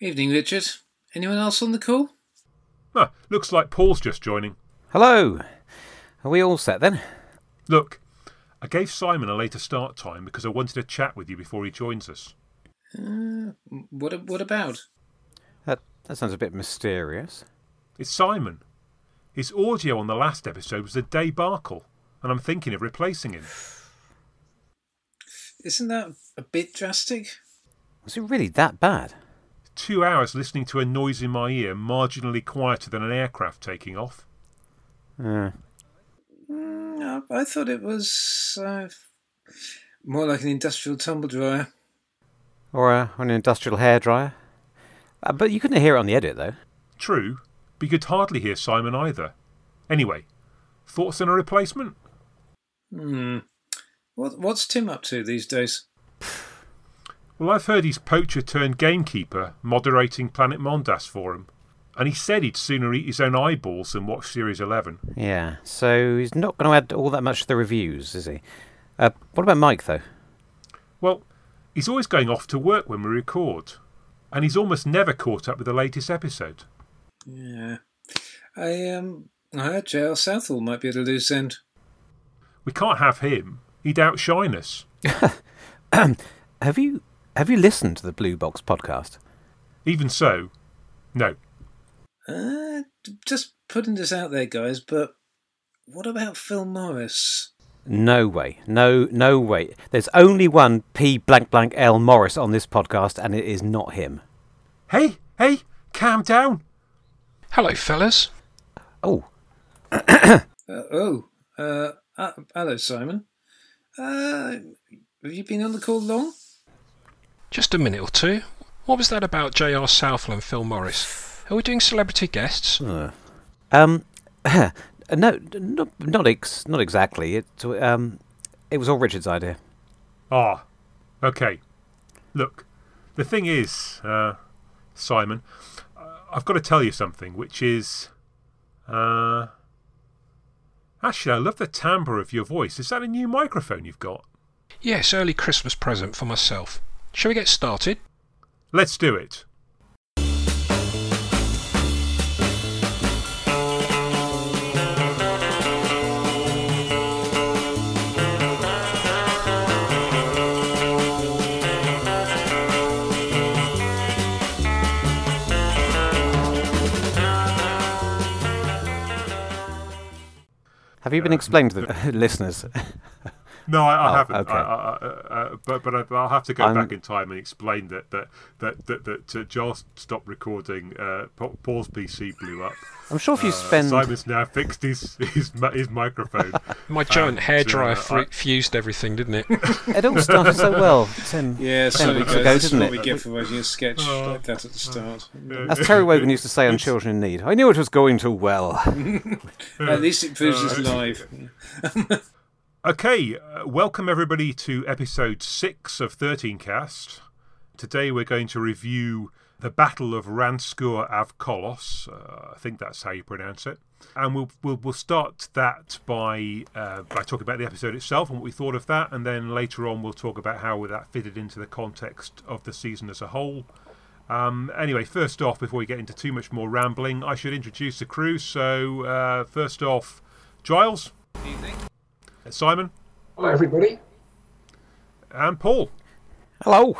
Evening, Richard. Anyone else on the call? Ah, looks like Paul's just joining. Hello. Are we all set then? Look, I gave Simon a later start time because I wanted to chat with you before he joins us. Uh, what, what about? That, that sounds a bit mysterious. It's Simon. His audio on the last episode was a debacle, and I'm thinking of replacing him. Isn't that a bit drastic? Was it really that bad? Two hours listening to a noise in my ear marginally quieter than an aircraft taking off. Uh, Mm, I I thought it was uh, more like an industrial tumble dryer. or uh, an industrial hairdryer. Uh, but you couldn't hear it on the edit, though. True, but you could hardly hear Simon either. Anyway, thoughts on a replacement? Hmm. What, what's Tim up to these days? Well, I've heard he's poacher turned gamekeeper, moderating Planet Mondas for him. And he said he'd sooner eat his own eyeballs than watch Series 11. Yeah, so he's not going to add all that much to the reviews, is he? Uh, what about Mike, though? Well, he's always going off to work when we record. And he's almost never caught up with the latest episode. Yeah. I, um, I heard J.R. Southall might be at a loose end. We can't have him. He'd outshine us. Have you have you listened to the Blue Box podcast? Even so, no. Uh, just putting this out there, guys, but what about Phil Morris? No way. No, no way. There's only one P blank blank L Morris on this podcast, and it is not him. Hey, hey, calm down. Hello, fellas. Oh, Uh, oh, uh, uh, hello, Simon. Uh, have you been on the call long? Just a minute or two. What was that about J.R. Southall and Phil Morris? Are we doing celebrity guests? uh, um, no, not not ex- not exactly. It um, it was all Richard's idea. Ah, okay. Look, the thing is, uh, Simon, uh, I've got to tell you something, which is. Uh, actually, I love the timbre of your voice. Is that a new microphone you've got? Yes, early Christmas present for myself. Shall we get started? Let's do it. Have you been uh, explained to the listeners? No, I, I Oh, haven't. okay. I, I, I, uh, but but I, I'll have to go I'm- back in time and explain that that that that, that uh, Giles stopped recording. Uh, Paul's PC blew up. I'm sure if you Uh, spend Simon's now fixed his his his microphone. My giant hairdryer so, uh, fru- fused everything, didn't it? it all started so well. Ten, Yeah, ten sorry, weeks guys. ago, this is didn't what it? we get for writing a sketch Oh. like that at the start. As Terry Wogan used to say on Children in Need, I knew it was going too well. At least it proves it's live. Okay, uh, welcome everybody to episode six of Thirteen Cast. Today we're going to review the Battle of Ranskoor Av Kolos. Uh, I think that's how you pronounce it. And we'll we'll, we'll start that by uh, by talking about the episode itself and what we thought of that, and then later on we'll talk about how that fitted into the context of the season as a whole. Um, anyway, first off, before we get into too much more rambling, I should introduce the crew. So, uh, first off, Giles, Uh, Simon, Hello, everybody. and Paul. Hello.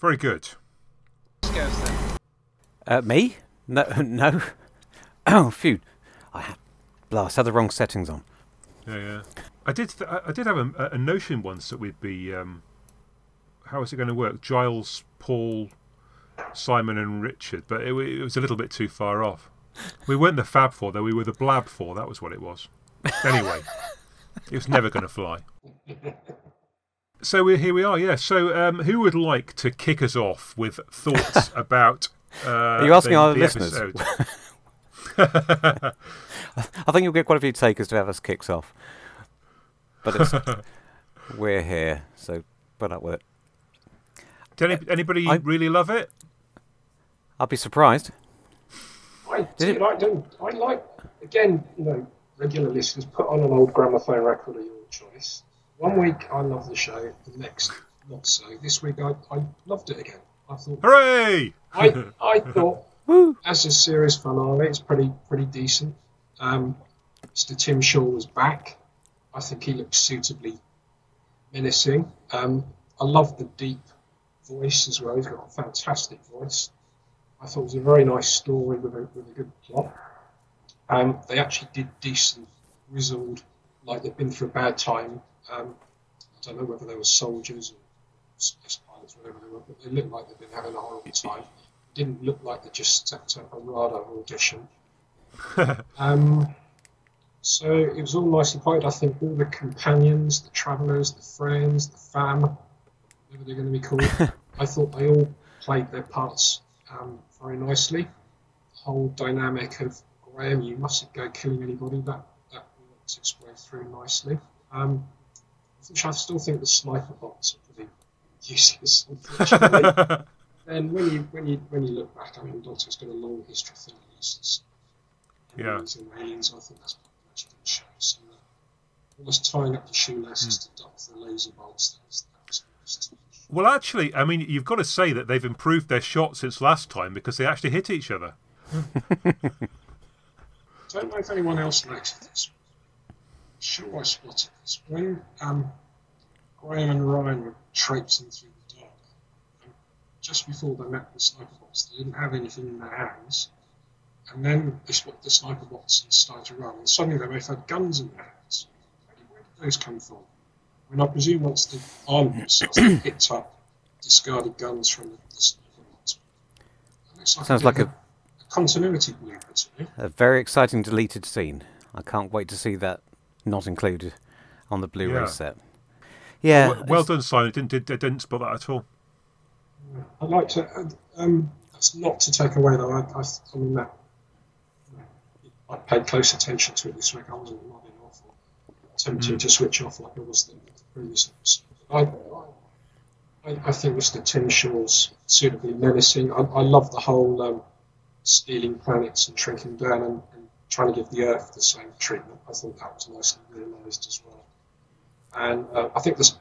Very good. Uh, me? No, no. Oh, phew. I had blast. Had the wrong settings on. Yeah, yeah. I did. Th- I I did have a, a notion once that we'd be. Um, how is it going to work? Giles, Paul, Simon, and Richard, but it, it was a little bit too far off. We weren't the Fab Four, though. We were the Blab Four. That was what it was. Anyway, it was never going to fly. So we're, here we are. Yeah. So um, who would like to kick us off with thoughts about? Uh, Are you asking the- our the listeners? episode? I think you'll get quite a few takers to have us kicks off. But it's, we're here, so put up with it. Did any, anybody I- really love it? I'll be surprised. I Did do it- like them. I like, again, you know, regular listeners put on an old gramophone record of your choice. One week I love the show, the next not so. This week I, I loved it again. I thought Hooray! I, I thought as a series finale, it's pretty pretty decent. Um, Mr. Tim Shaw was back. I think he looked suitably menacing. Um, I love the deep voice as well. He's got a fantastic voice. I thought it was a very nice story with a, with a good plot. Um, they actually did decent, grizzled, like they've been through a bad time. Um, I don't know whether they were soldiers or space pilots, or whatever they were, but they looked like they've been having a horrible time. It didn't look like they just stepped up a radar audition. um, so it was all nicely played. I think all the companions, the travellers, the friends, the fam, whatever they're going to be called, I thought they all played their parts um, very nicely. The whole dynamic of Graham, you mustn't go killing anybody, that, that works its way through nicely. Um, which I still think the sniper bots are pretty useless, unfortunately. and when you when you when you look back, I mean, Doctor's got a long history of aliens. Yeah. Aliens and aliens, I think that's pretty much been shown. So, uh, almost tying up the shoelaces to duck the laser bolts. That was, that was almost Well, actually, I mean, you've got to say that they've improved their shot since last time because they actually hit each other. don't know if anyone else noticed this. Sure, I spotted this. When um, Graham and Ryan were traipsing through the dark, um, just before they met the sniper bots, they didn't have anything in their hands. And then they spotted the sniper bots and started to run. And suddenly they both had guns in their hands. Where did those come from? I mean, I presume once they armed themselves, they picked up discarded guns from the, the sniper bots. Looks Sounds bit like a- a continuity blueprint to. A very exciting deleted scene. I can't wait to see that not included on the Blu-ray Yeah. set. Yeah, well, well done, Simon. Didn't, did, didn't spot that at all. I'd like to. uh, Um, that's not to take away though. I, I, I mean that. I paid close attention to it this week. I wasn't nodding off or tempted to switch off like I was the, the previous episode. I, I, I think Mr. Tim Shaw's suitably menacing. I, I love the whole um, stealing planets and shrinking down and, and trying to give the Earth the same treatment. I thought that was nicely realised as well. And uh, I think this.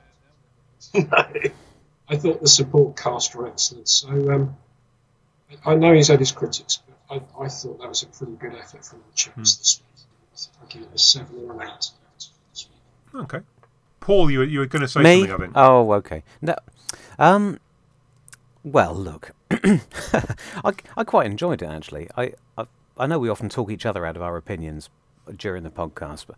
I thought the support cast were excellent. So um, I I know he's had his critics, but I, I thought that was a pretty good effort from the chaps this week. I think I give it a seven or an eight. out of this week. Okay. Paul, you, were- you were going to say me. something, I think. Oh, okay. No, um, well, look, I I quite enjoyed it actually. I, I I know we often talk each other out of our opinions during the podcast, but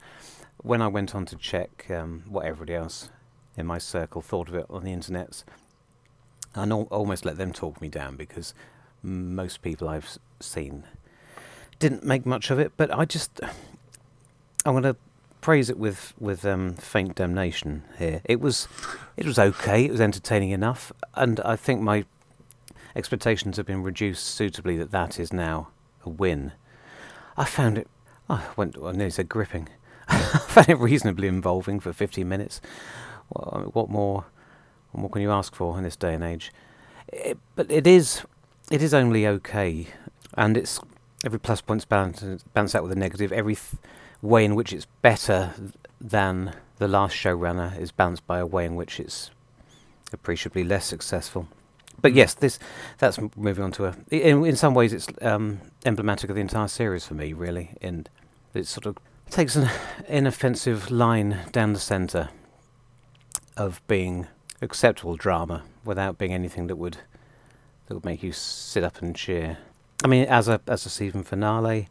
when I went on to check um, what everybody else in my circle thought of it on the internet, I no- almost let them talk me down because most people I've seen didn't make much of it. But I just I'm going to praise it with with um, faint damnation here. It was it was okay. It was entertaining enough, and I think my expectations have been reduced suitably. That that is now a win. I found it. Oh, I went. I nearly said gripping. I found it reasonably involving for 15 minutes. Well, what more? What more can you ask for in this day and age? It, but it is, it is only okay, and it's every plus point's balanced balance out with a negative. Every th- way in which it's better than the last showrunner is balanced by a way in which it's appreciably less successful. But yes, this that's moving on to a. In, in some ways, it's um, emblematic of the entire series for me, really. And it sort of takes an inoffensive line down the centre of being acceptable drama without being anything that would that would make you sit up and cheer. I mean, as a as a season finale,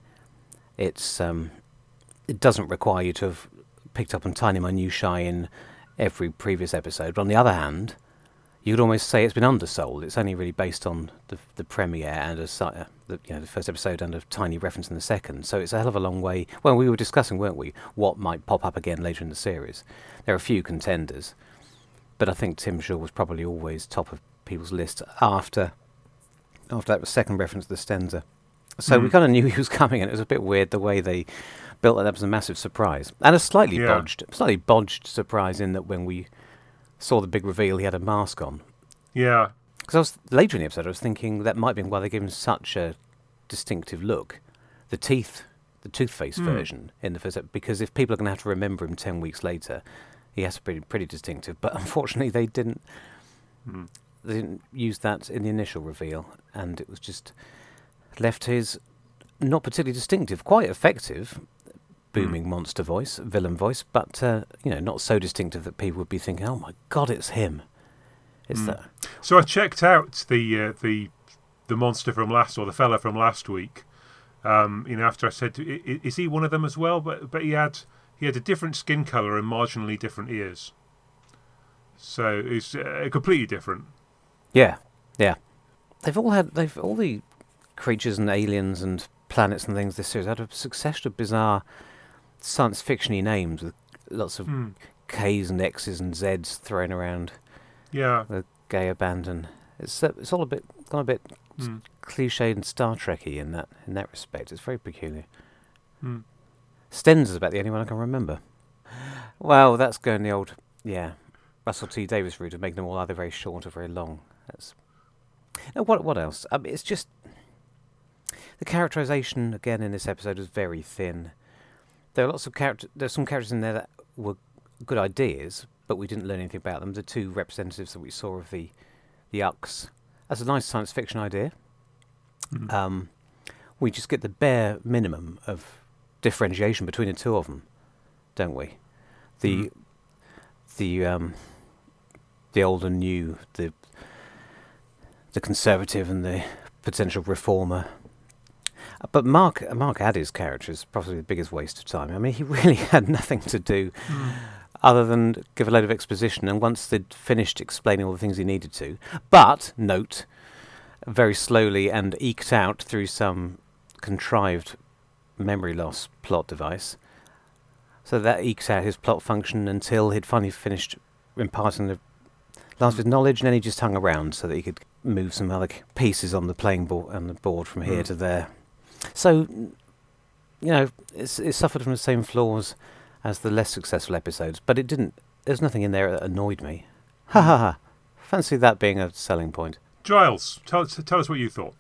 it's um, it doesn't require you to have picked up on tiny minutiae in every previous episode. But on the other hand, you could almost say it's been undersold. It's only really based on the the premiere and a uh, the you know the first episode and a tiny reference in the second. So it's a hell of a long way. Well, we were discussing, weren't we, what might pop up again later in the series. There are a few contenders, but I think Tim Shaw was probably always top of people's list after after that second reference to the Stenza. So we Mhm. kind of knew he was coming, and it was a bit weird the way they built that. That was a massive surprise, and a slightly Yeah. bodged, slightly bodged surprise in that when we saw the big reveal, he had a mask on. Yeah. Because I was later in the episode, I was thinking that might be why they gave him such a distinctive look. The teeth, the tooth face Hmm. version in the first episode. Because if people are going to have to remember him ten weeks later, he has to be pretty distinctive. But unfortunately, they didn't. Hmm. they didn't use that in the initial reveal, and it was just left his not particularly distinctive, quite effective, booming monster voice, villain voice, but uh, you know, not so distinctive that people would be thinking, "Oh my God, it's him." It's that. So I checked out the uh, the the monster from last or the fella from last week. Um, you know, after I said, "I- i- "Is he one of them as well?" But but he had he had a different skin color and marginally different ears. So it's uh, completely different. Yeah, yeah. They've all had they've all the creatures and aliens and planets and things this series had a succession of bizarre science fictiony names with lots of Hmm. K's and X's and Z's thrown around. Yeah. The gay abandon. It's uh, it's all a bit gone a bit Hmm. cliched and Star Trekky in that in that respect. It's very peculiar. Stenza is about the only one I can remember. Well, that's going the old yeah Russell T Davies route of making them all either very short or very long. That's now, what what else? I mean, it's just the characterization again in this episode is very thin. There are lots of character. There's some characters in there that were good ideas, but we didn't learn anything about them. The two representatives that we saw of the the Ux. That's a nice science fiction idea. Mhm. Um, we just get the bare minimum of differentiation between the two of them, don't we? The Mhm. the um, the old and new, the the conservative and the potential reformer. But Mark Mark Addy's character is probably the biggest waste of time. I mean, he really had nothing to do other than give a load of exposition. And once they'd finished explaining all the things he needed to, but note, very slowly and eked out through some contrived memory loss plot device. So that eked out his plot function until he'd finally finished imparting the last bit of knowledge, and then he just hung around so that he could move some other pieces on the playing board on the board from here Mm. to there. So, you know, it's, it suffered from the same flaws as the less successful episodes, but it didn't. There's nothing in there that annoyed me. Ha ha ha! Fancy that being a selling point. Giles, tell us tell us what you thought.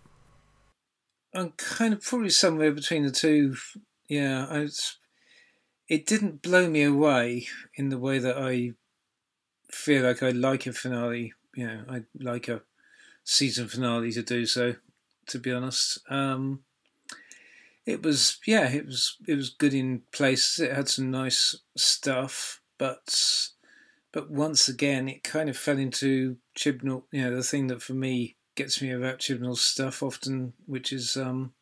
I'm kind of probably somewhere between the two. Yeah, I was, it didn't blow me away in the way that I feel like I like a finale. You know, I like a season finale to do so. To be honest, um, it was yeah, it was it was good in places. It had some nice stuff, but but once again, it kind of fell into Chibnall. You know, the thing that for me gets me about Chibnall's stuff often, which is um,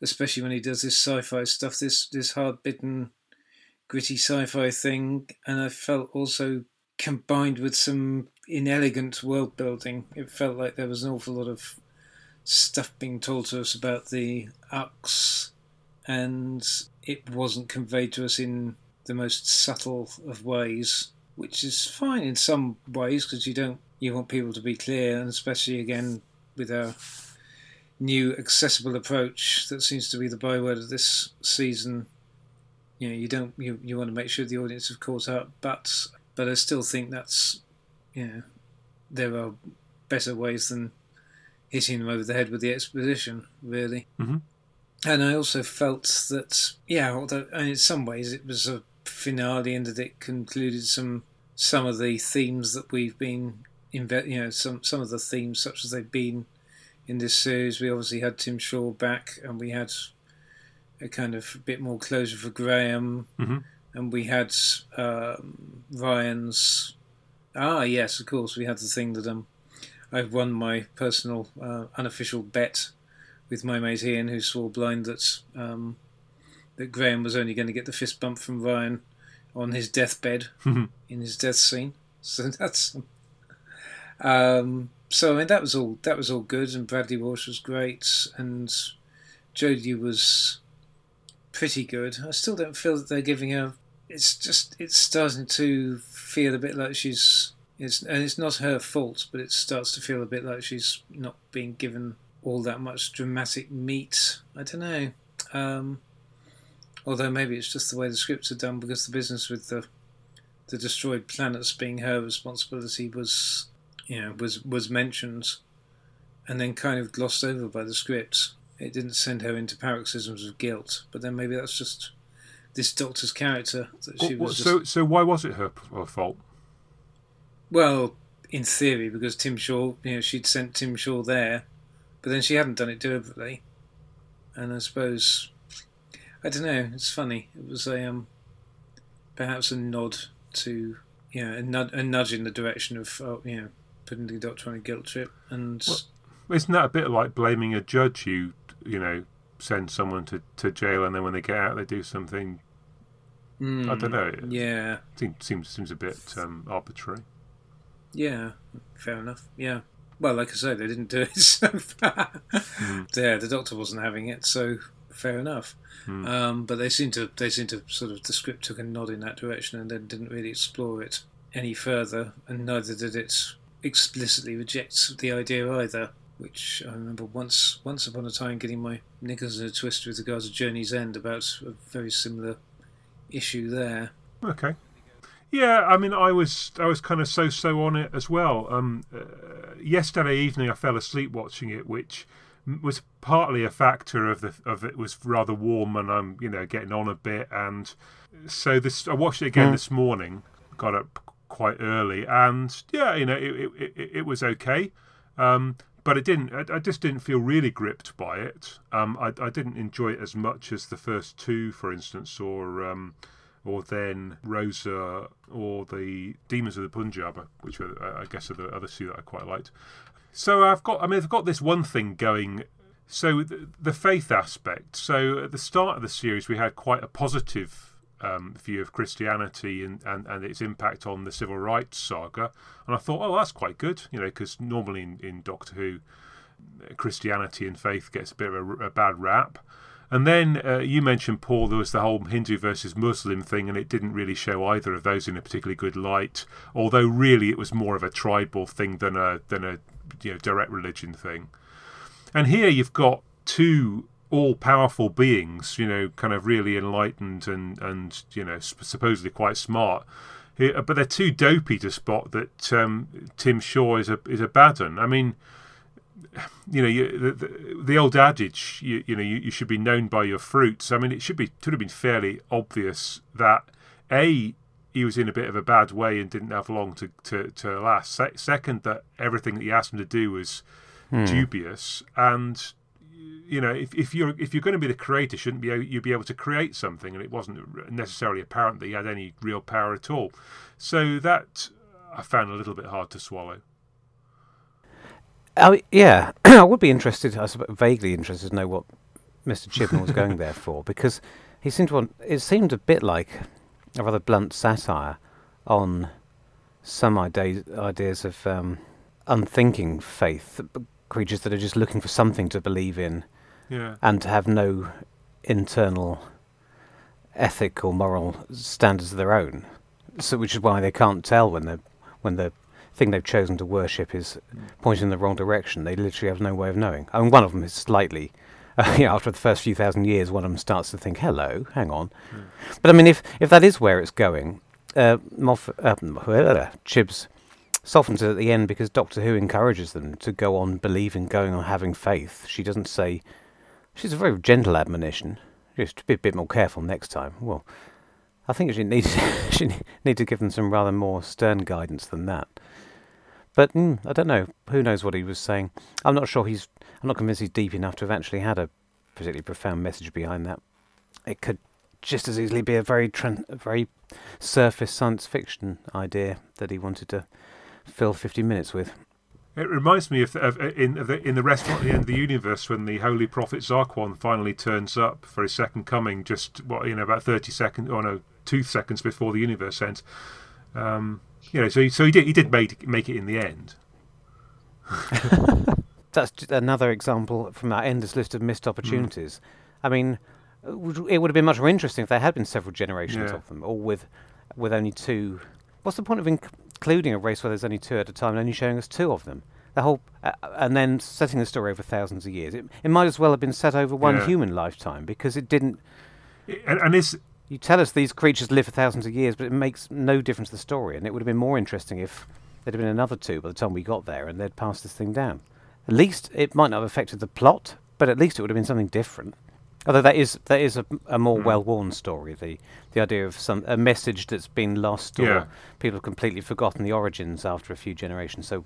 especially when he does this sci-fi stuff, this this hard-bitten, gritty sci-fi thing, and I felt also combined with some inelegant world building. It felt like there was an awful lot of stuff being told to us about the Ux, and it wasn't conveyed to us in the most subtle of ways, which is fine in some ways because you don't you want people to be clear, and especially again with our new accessible approach that seems to be the byword of this season. You know, you don't you, you want to make sure the audience have caught up, but but I still think that's you know there are better ways than hitting them over the head with the exposition, really. Mhm. And I also felt that yeah, although in some ways it was a finale and that it concluded some some of the themes that we've been inve- you know some some of the themes such as they've been in this series. We obviously had Tim Shaw back, and we had a kind of bit more closure for Graham, Mhm. and we had um, Ryan's. Ah, yes, of course, we had the thing that um, I've won my personal uh, unofficial bet with my mate Ian, who swore blind that um, that Graham was only going to get the fist bump from Ryan on his deathbed in his death scene. So that's um, so I mean that was all that was all good, and Bradley Walsh was great, and Jodie was pretty good. I still don't feel that they're giving her. It's just it's starting to feel a bit like she's. It's and it's not her fault, but it starts to feel a bit like she's not being given all that much dramatic meat. I don't know. Um, although maybe it's just the way the scripts are done, because the business with the the destroyed planets being her responsibility was you know was was mentioned and then kind of glossed over by the scripts. it didn't send her into paroxysms of guilt but then maybe that's just this doctor's character that she what- was just, so so why was it her, her fault? Well in theory, because Tim Shaw, you know, she'd sent Tim Shaw there, but then she hadn't done it deliberately. And I suppose, I don't know. It's funny. It was a um, perhaps a nod to you know a, nud- a nudge in the direction of uh, you know putting the doctor on a guilt trip and. Well, isn't that a bit like blaming a judge? You you know send someone to, to jail and then when they get out they do something. Mm, I don't know. Yeah. Seems seems seems a bit um, arbitrary. Yeah, fair enough. Yeah. Well, like I say, they didn't do it. So mm. yeah, the doctor wasn't having it, so fair enough. Mm. Um, but they seem to they seem to sort of the script took a nod in that direction and then didn't really explore it any further, and neither did it explicitly reject the idea either. Which I remember once once upon a time getting my knickers in a twist with regards to Journey's End about a very similar issue there. Okay. Yeah, I mean, I was I was kind of so so on it as well. Um, uh, yesterday evening, I fell asleep watching it, which was partly a factor of the of it was rather warm and I'm you know getting on a bit, and so this I watched it again mm. this morning. Got up quite early, and yeah, you know, it it, it, it was okay. Um, but it didn't. I, I, just didn't feel really gripped by it. Um, I, I, didn't enjoy it as much as the first two, for instance, or um, or then Rosa or the Demons of the Punjab, which I guess are the other two that I quite liked. So I've got, I mean, I've got this one thing going. So the, the faith aspect. So at the start of the series, we had quite a positive um, view of Christianity and, and, and its impact on the civil rights saga. And I thought, oh, that's quite good, you know, because normally in, in Doctor Who, Christianity and faith gets a bit of a, a bad rap. And then uh, you mentioned, Paul, there was the whole Hindu versus Muslim thing, and it didn't really show either of those in a particularly good light. Although really, it was more of a tribal thing than a than a you know direct religion thing. And here you've got two all-powerful beings, you know, kind of really enlightened and and you know supposedly quite smart. But they're too dopey to spot that um, Tim Shaw is a is a bad one. I mean, you know, you, the, the, the, old adage, you, you know, you, you, should be known by your fruits. I mean, it should be should have been fairly obvious that a he was in a bit of a bad way and didn't have long to to, to last. Se- second, that everything that he asked him to do was hmm. dubious, and you know, if, if you're if you're going to be the creator, shouldn't be you be able to create something, and it wasn't necessarily apparent that he had any real power at all. So that I found a little bit hard to swallow. Oh yeah, I would be interested, I suppose, vaguely interested to know what Mr. Chibnall was going there for, because he seemed to want. It seemed a bit like a rather blunt satire on some ideas ideas of um, unthinking faith, creatures that are just looking for something to believe in, yeah. and to have no internal ethic or moral standards of their own. So, which is why they can't tell when they're when they're thing they've chosen to worship is pointing in the wrong direction. They literally have no way of knowing. I mean, one of them is slightly. Uh, you know, after the first few thousand years, one of them starts to think, "Hello, hang on." Mm. But I mean, if if that is where it's going, uh, Moff, uh, Chibs softens it at the end because Doctor Who encourages them to go on believing, going on having faith. She doesn't say. She's a very gentle admonition. Just be a bit more careful next time. Well, I think she needs she need to give them some rather more stern guidance than that. But mm, I don't know. Who knows what he was saying? I'm not sure he's. I'm not convinced he's deep enough to have actually had a particularly profound message behind that. It could just as easily be a very, very surface science fiction idea that he wanted to fill 50 minutes with. It reminds me of, of in of the, in the restaurant at the end of the universe when the holy prophet Zarquon finally turns up for his second coming, just what you know about 30 seconds or no, two seconds before the universe ends. Um, you know, so he, so he did he did make make it in the end. That's another example from that endless list of missed opportunities. Mm. I mean, it would have been much more interesting if there had been several generations yeah. of them, or with with only two. What's the point of including a race where there's only two at a time and only showing us two of them? The whole, uh, and then setting the story over thousands of years. It, it might as well have been set over one yeah. human lifetime because it didn't. And, and is you tell us these creatures live for thousands of years, but it makes no difference to the story. And it would have been more interesting if there'd have been another two by the time we got there and they'd passed this thing down. At least it might not have affected the plot, but at least it would have been something different. Although that is that is a, a more Mm. well-worn story. The the idea of some a message that's been lost or Yeah. people have completely forgotten the origins after a few generations. So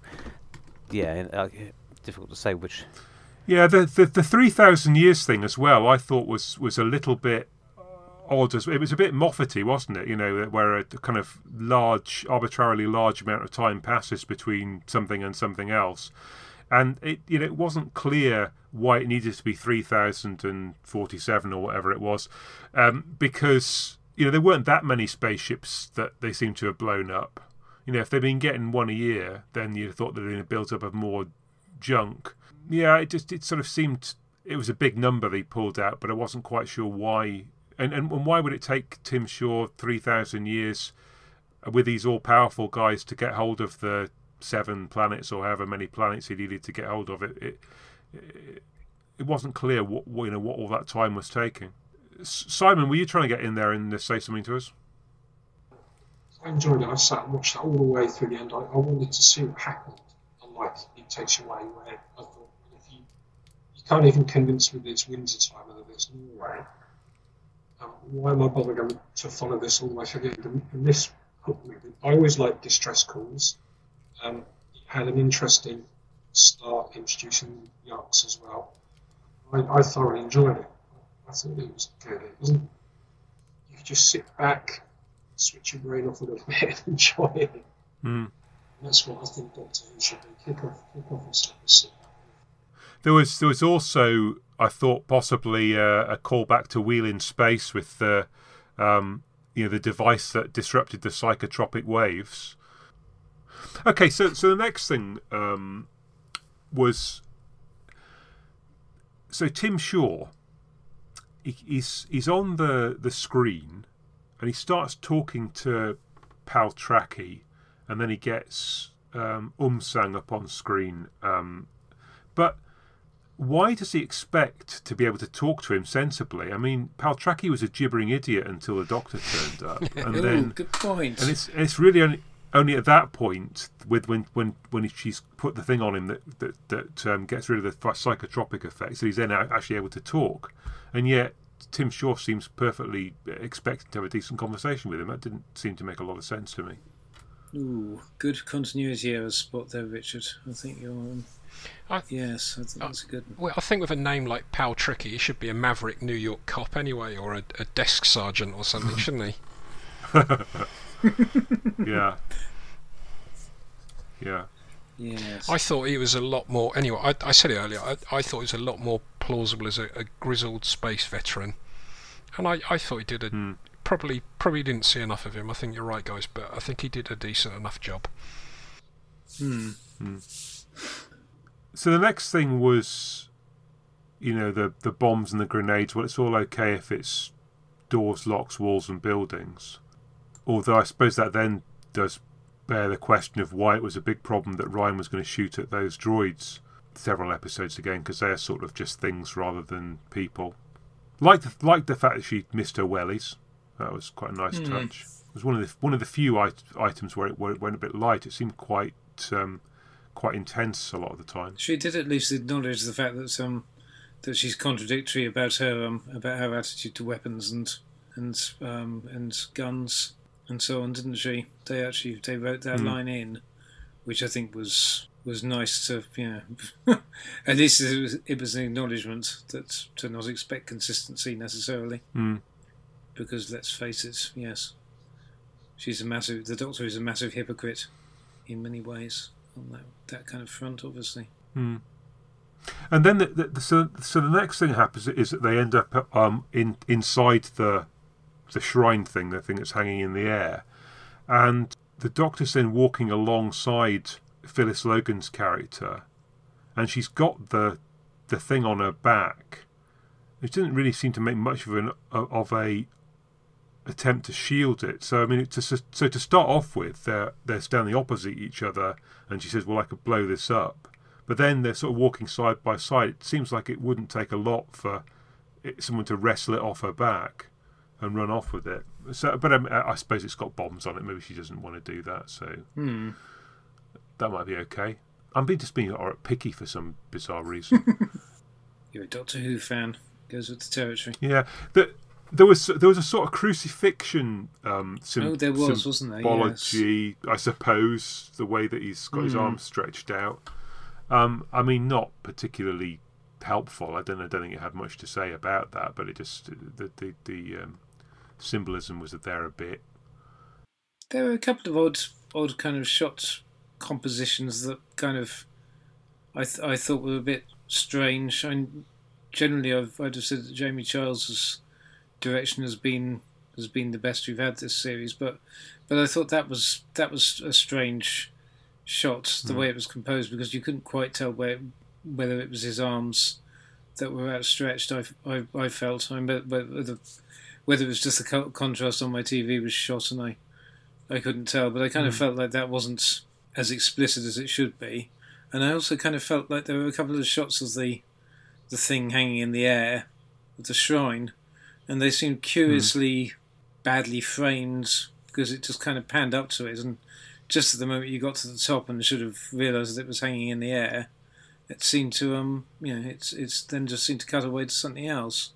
yeah, uh, difficult to say which. Yeah, the the, the three thousand years thing as well. I thought was was a little bit odd. As it was a bit Moffatty, wasn't it? You know, where a kind of large, arbitrarily large amount of time passes between something and something else, and it you know it wasn't clear why it needed to be three thousand and forty seven or whatever it was, um, because you know there weren't that many spaceships that they seem to have blown up. You know, if they'd been getting one a year, then you'd have thought they'd been built up of more junk. Yeah, it just it sort of seemed it was a big number they pulled out, but I wasn't quite sure why. And and, and why would it take Tim Shaw three thousand years with these all powerful guys to get hold of the seven planets or however many planets he needed to get hold of it? It it, it wasn't clear what you know what all that time was taking. Simon, were you trying to get in there and say something to us? I enjoyed it. I sat and watched that all the way through the end. I, I wanted to see what happened. Unlike It Takes You Away, where I thought, if you you can't even convince me that it's winter time and that it's Norway, um, why am I bothering going to follow this all the way through the end? And, this hooked me. I always like distress calls. Um, it had an interesting start introducing yachts as well. I, I thoroughly enjoyed it. I thought it was good. It wasn't. You could just sit back, switch your brain off a little bit, and enjoy it. Hmm. That's what I think Doctor Who should do. Kick off, kick off and stop and sit back. There was there was also I thought possibly uh, a callback to Wheel in Space with the um, you know the device that disrupted the psychotropic waves. Okay, so so the next thing um, was so Tim Shaw. He, he's he's on the the screen, and he starts talking to Paltraki, and then he gets um, Umsang up on screen. Um, but why does he expect to be able to talk to him sensibly? I mean, Paltraki was a gibbering idiot until the Doctor turned up, and Ooh, then good point. and it's it's really only only at that point with when when when she's put the thing on him that that that um, gets rid of the psychotropic effects that he's then actually able to talk, and yet Tim Shaw seems perfectly expecting to have a decent conversation with him. That didn't seem to make a lot of sense to me. Ooh, good continuity error spot there, Richard. I think you're. Um, I- yes, I think I- that's a good. Well, I think with a name like Pal Tricky, he should be a maverick New York cop anyway, or a, a desk sergeant or something, shouldn't he? Yeah. Yeah. Yes. I thought he was a lot more. Anyway, I, I said it earlier. I, I thought he was a lot more plausible as a, a grizzled space veteran, and I, I thought he did a Hmm. probably probably didn't see enough of him. I think you're right, guys, but I think he did a decent enough job. Hmm. So the next thing was, you know, the the bombs and the grenades. Well, it's all okay if it's doors, locks, walls, and buildings. Although I suppose that then does bear the question of why it was a big problem that Ryan was going to shoot at those droids several episodes again because they're sort of just things rather than people. Like the like the fact that she missed her wellies. That was quite a nice Hmm. touch. It was one of the one of the few it, items where it, where it went a bit light. It seemed quite um, quite intense a lot of the time. She did at least acknowledge the fact that um that she's contradictory about her um about her attitude to weapons and and um and guns and so on, didn't she? They actually they wrote that Hmm. line in, which I think was was nice to you know at least it was, it was an acknowledgement that to not expect consistency necessarily Mm. because let's face it, yes, she's a massive. The Doctor is a massive hypocrite in many ways on that that kind of front, obviously. Mm. And then the, the, so, so the next thing happens is that they end up um, in inside the the shrine thing, the thing that's hanging in the air, and the Doctor's then walking alongside Phyllis Logan's character, and she's got the the thing on her back. It didn't really seem to make much of an of a attempt to shield it. So I mean, it, to, so to start off with, they're they're standing opposite each other, and she says, "Well, I could blow this up." But then they're sort of walking side by side. It seems like it wouldn't take a lot for it, someone to wrestle it off her back and run off with it. So, but um, I suppose it's got bombs on it. Maybe she doesn't want to do that. So Hmm. that might be okay. I'm being just being or picky for some bizarre reason. You're a Doctor Who fan. goes with the territory. Yeah, the, there was there was a sort of crucifixion um, sim- Oh, there was, wasn't there? symbology, I suppose, the way that he's got his Mm. arms stretched out. Um, I mean, not particularly helpful. I don't, I don't think it had much to say about that, but it just the the, the um, symbolism was there a bit. There were a couple of odd, odd kind of shot compositions that kind of I th- I thought were a bit strange. I generally I've I'd have said that Jamie Childs' direction has been has been the best we've had this series, but but I thought that was that was a strange shot the Mm. way it was composed because you couldn't quite tell where whether it was his arms that were outstretched. I I, I felt I mean, whether whether it was just the co- contrast on my TV was shot and I I couldn't tell, but I kind of Mm. felt like that wasn't as explicit as it should be. And I also kind of felt like there were a couple of shots of the the thing hanging in the air of the shrine, and they seemed curiously badly framed because it just kind of panned up to it, and just at the moment you got to the top and should have realised that it was hanging in the air, it seemed to um you know it's it's then just seemed to cut away to something else,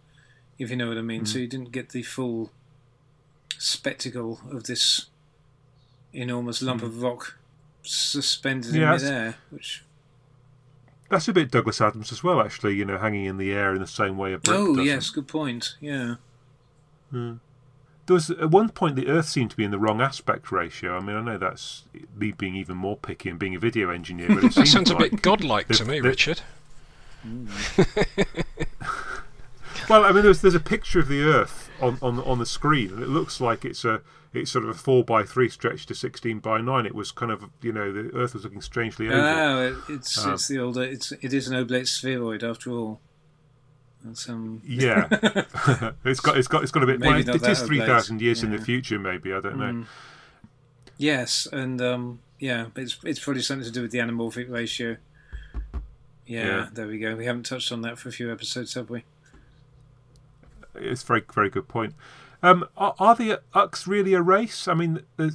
if you know what I mean. So you didn't get the full spectacle of this enormous lump of rock suspended Yeah, in that's- midair, which That's a bit Douglas Adams as well, actually. You know, hanging in the air in the same way a brick oh does. yes, good point. Yeah, hmm. There was at one point the Earth seemed to be in the wrong aspect ratio. I mean, I know that's me being even more picky and being a video engineer, but it That seems sounds a bit godlike to me, the- Richard. Hmm. Well, I mean, there's there's a picture of the Earth on, on on the screen, and it looks like it's a it's sort of a four by three stretched to sixteen by nine. It was kind of you know the Earth was looking strangely oval. oh, it's Um, it's the older it's it is an oblate spheroid after all. That's um yeah, it's got it's got it's got a bit. Well, it is three thousand years in the future, maybe. I don't know. Mm. Yes, and um, yeah, it's it's probably something to do with the anamorphic ratio. Yeah, Yeah. there we go. We haven't touched on that for a few episodes, have we? It's a very very good point. Um, are, are the Ux really a race? I mean, uh,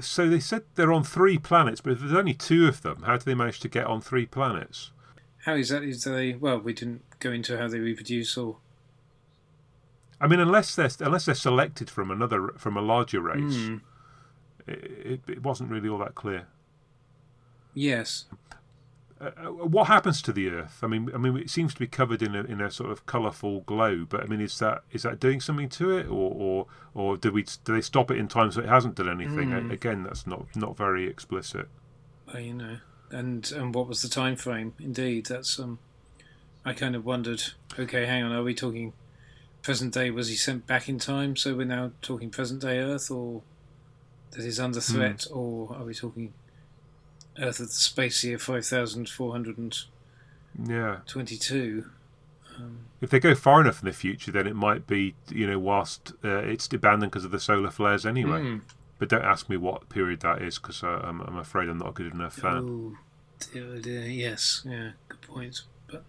so they said they're on three planets, but if there's only two of them, how do they manage to get on three planets? How exactly do they? Well, we didn't go into how they reproduce or. I mean, unless they're unless they're selected from another from a larger race, Hmm. it, it, it wasn't really all that clear. Yes. Uh, uh, what happens to the Earth? I mean, I mean, it seems to be covered in a in a sort of colourful glow. But I mean, is that is that doing something to it, or or or do we do they stop it in time so it hasn't done anything? Mm. A- Again, that's not not very explicit. Well, you know, and and what was the time frame? Indeed, that's um. I kind of wondered. Okay, hang on. Are we talking present day? Was he sent back in time? So we're now talking present day Earth, or that is under threat, or are we talking Earth of the space year five thousand four hundred and Yeah. twenty-two? If they go far enough in the future, then it might be you know whilst uh, it's abandoned because of the solar flares anyway. Hmm. But don't ask me what period that is because uh, I'm, I'm afraid I'm not a good enough fan. Oh, dear, oh dear. Yes, yeah, good point. But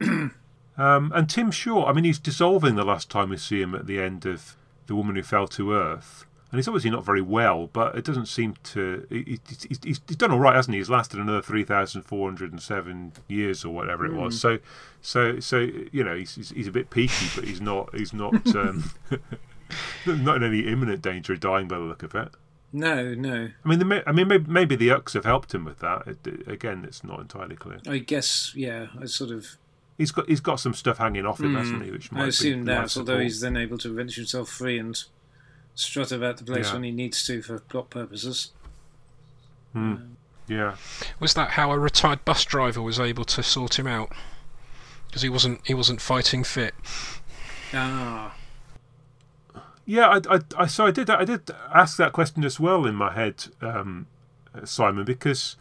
Um, and Tim Shaw, I mean, he's dissolving the last time we see him at the end of The Woman Who Fell to Earth. And he's obviously not very well, but it doesn't seem to. He, he- he's, he's, done all right, hasn't he? He's lasted another 3,407 years or whatever it was. So, so, so you know, he's, he's, he's a bit peaky, but he's not. He's not. Um, not in any imminent danger of dying by the look of it. no, no. I mean, the, I mean, maybe, maybe the Ux have helped him with that. It, it- again, it's not entirely clear. I guess yeah. I sort of He's got he's got some stuff hanging off him, hasn't he? Which might Hmm. I assume that, although support. he's then able to wrench himself free and strut about the place Yeah. when he needs to for plot purposes. Yeah. Was that how a retired bus driver was able to sort him out? Because he wasn't he wasn't fighting fit. Ah, Yeah, I, I, I, so I did, I did ask that question as well in my head, um, Simon, because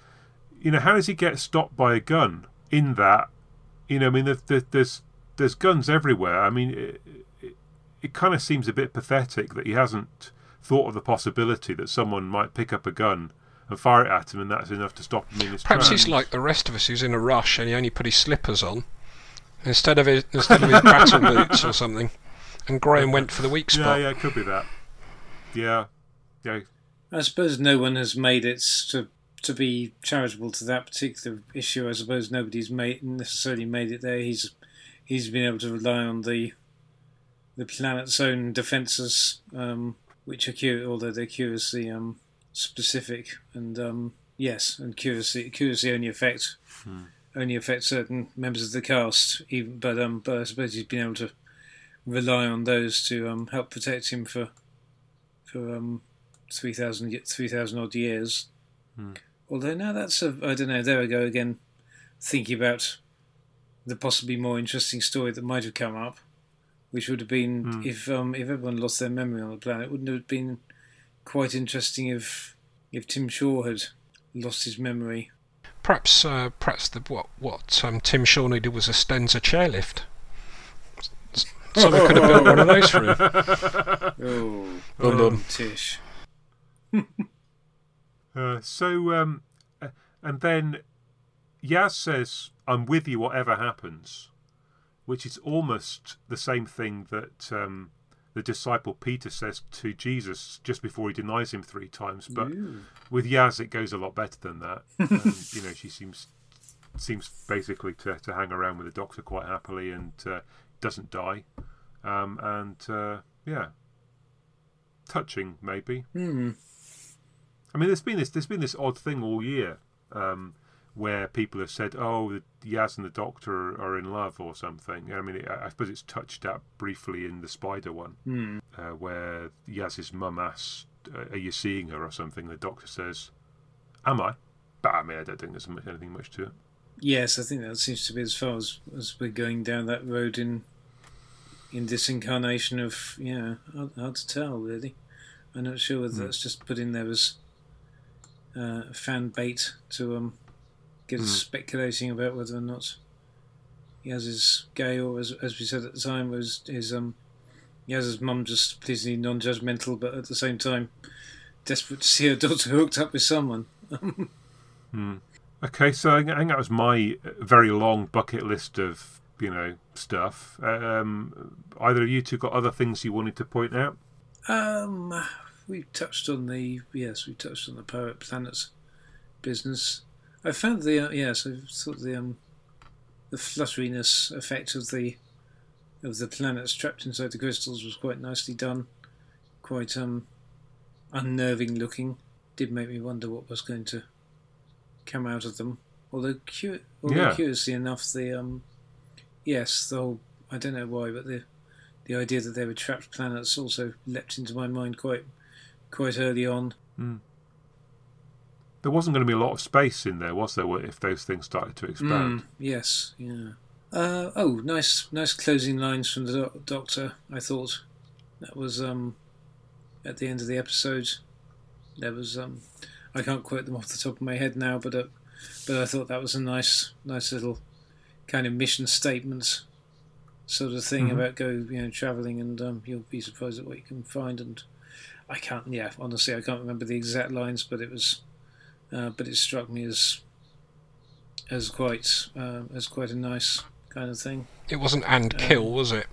you know, how does he get stopped by a gun? In that, you know, I mean, there, there, there's there's guns everywhere. I mean, it, it, it kind of seems a bit pathetic that he hasn't thought of the possibility that someone might pick up a gun and fire it at him, and that's enough to stop him in his Perhaps tracks. he's like the rest of us who's in a rush and he only put his slippers on instead of his, instead of his battle boots or something. And Graham went for the weak yeah, spot. yeah, it could be that. Yeah, yeah, I suppose no one has made it to to be charitable to that particular issue. I suppose nobody's made necessarily made it there. He's he's been able to rely on the the planet's own defences, um, which are curious, although they're curiously um, specific and um, yes, and curiously curiously only affect Hmm. only affect certain members of the cast. Even but um, but I suppose he's been able to rely on those to um, help protect him for for um, 3,000 3,000 odd years. Hmm. Although now that's a I don't know. There we go again, thinking about the possibly more interesting story that might have come up, which would have been Hmm. if um, if everyone lost their memory on the planet. It wouldn't it have been quite interesting if if Tim Shaw had lost his memory? Perhaps, uh, perhaps the what what um, Tim Shaw needed was a Stenza chairlift. S- Someone could have built one of those for him. Oh, Bum, bum. Tish. Uh, so, um, uh, and then Yaz says, I'm with you whatever happens, which is almost the same thing that um, the disciple Peter says to Jesus just before he denies him three times. But Ooh. with Yaz, it goes a lot better than that. um, you know, she seems seems basically to, to hang around with the doctor quite happily and uh, doesn't die. Um, and uh, yeah, touching maybe. Hmm. I mean, there's been this there's been this odd thing all year um, where people have said, "Oh, the Yaz and the Doctor are in love" or something. I mean, I I suppose it's touched up briefly in the Spider one, Hmm. uh, where Yaz's mum asks, "Are you seeing her?" or something. The Doctor says, "Am I?" But I mean, I don't think there's much, anything much to it. Yes, I think that seems to be as far as, as we're going down that road in in this incarnation of yeah, hard, hard to tell really. I'm not sure whether Hmm. that's just put in there as uh, fan bait to um Hmm. speculating about whether or not Yaz is gay or as as we said at the time was is um Yaz's mum just pleasingly non-judgmental, but at the same time desperate to see her daughter hooked up with someone. Hmm. Okay, so I think that was my very long bucket list of you know stuff. Um, either of you two got other things you wanted to point out? Um, we touched on the yes, we touched on the pirate planets business. I found the uh, yes, I thought the um the flutteriness effect of the of the planets trapped inside the crystals was quite nicely done, quite um unnerving looking. Did make me wonder what was going to come out of them. Although, cu- although Yeah. curiously enough, the um yes, the whole I don't know why, but the the idea that they were trapped planets also leapt into my mind quite quite early on. There wasn't going to be a lot of space in there, was there? If those things started to expand. Mm, yes, yeah. Uh, oh, nice, nice closing lines from the doc- doctor. I thought that was um, at the end of the episode. There was um, I can't quote them off the top of my head now, but uh, but I thought that was a nice, nice little kind of mission statement sort of thing Mhm. about go, you know, traveling and um, you'll be surprised at what you can find. And I can't, yeah, honestly, I can't remember the exact lines, but it was, uh, but it struck me as as quite um, as quite a nice kind of thing. It wasn't and kill, was it?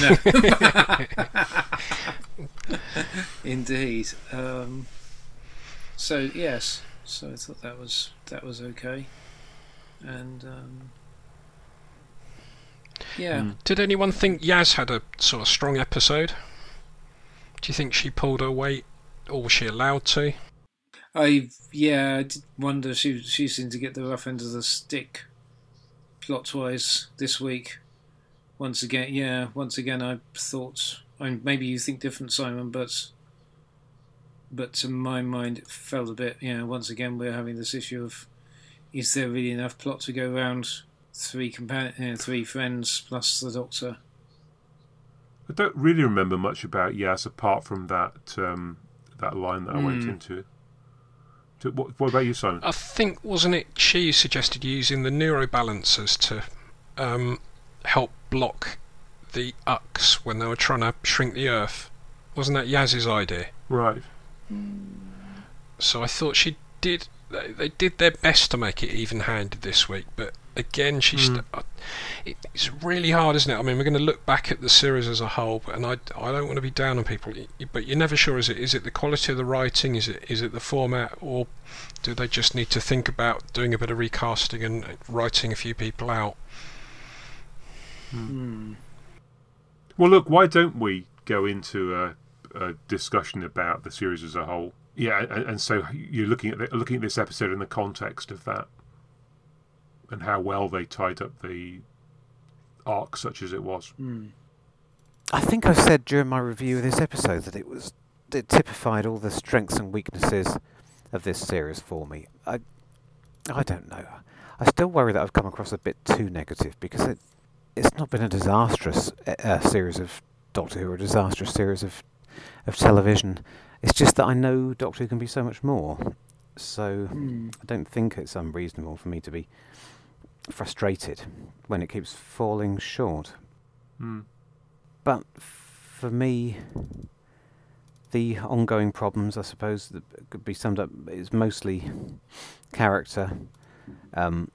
No. Indeed. Um, so yes, so I thought that was that was okay, and um, yeah, Mm. Did anyone think Yaz had a sort of strong episode? Do you think she pulled her weight, or was she allowed to? I yeah I did wonder she she seemed to get the rough end of the stick, plot wise this week. Once again, yeah. Once again, I thought. I mean, maybe you think different, Simon, but but to my mind, it felt a bit. Yeah. Once again, we're having this issue of is there really enough plot to go around? Three know, three friends plus the Doctor. I don't really remember much about Yaz apart from that um, that line that I went Hmm. into. What, what about you, Simon? I think wasn't it she suggested using the neurobalancers to um, help block the Ux when they were trying to shrink the Earth? Wasn't that Yaz's idea? Right. So I thought she did. They, they did their best to make it even-handed this week, but again, she's. Mm. uh, it, it's really hard, isn't it? I mean, we're going to look back at the series as a whole, but, and I, I don't want to be down on people, but you're never sure. Is it is it the quality of the writing? Is it is it the format, or do they just need to think about doing a bit of recasting and writing a few people out? Hmm. Well, look, why don't we go into a, a discussion about the series as a whole? Yeah, and, and so you're looking at the, looking at this episode in the context of that, and how well they tied up the arc, such as it was. Hmm. I think I said during my review of this episode that it was it typified all the strengths and weaknesses of this series for me. I I don't know. I still worry that I've come across a bit too negative because it it's not been a disastrous uh, series of Doctor Who or a disastrous series of of television. It's just that I know Doctor Who can be so much more. So Hmm. I don't think it's unreasonable for me to be frustrated when it keeps falling short. Hmm. But for me, the ongoing problems, I suppose, that could be summed up is mostly character um,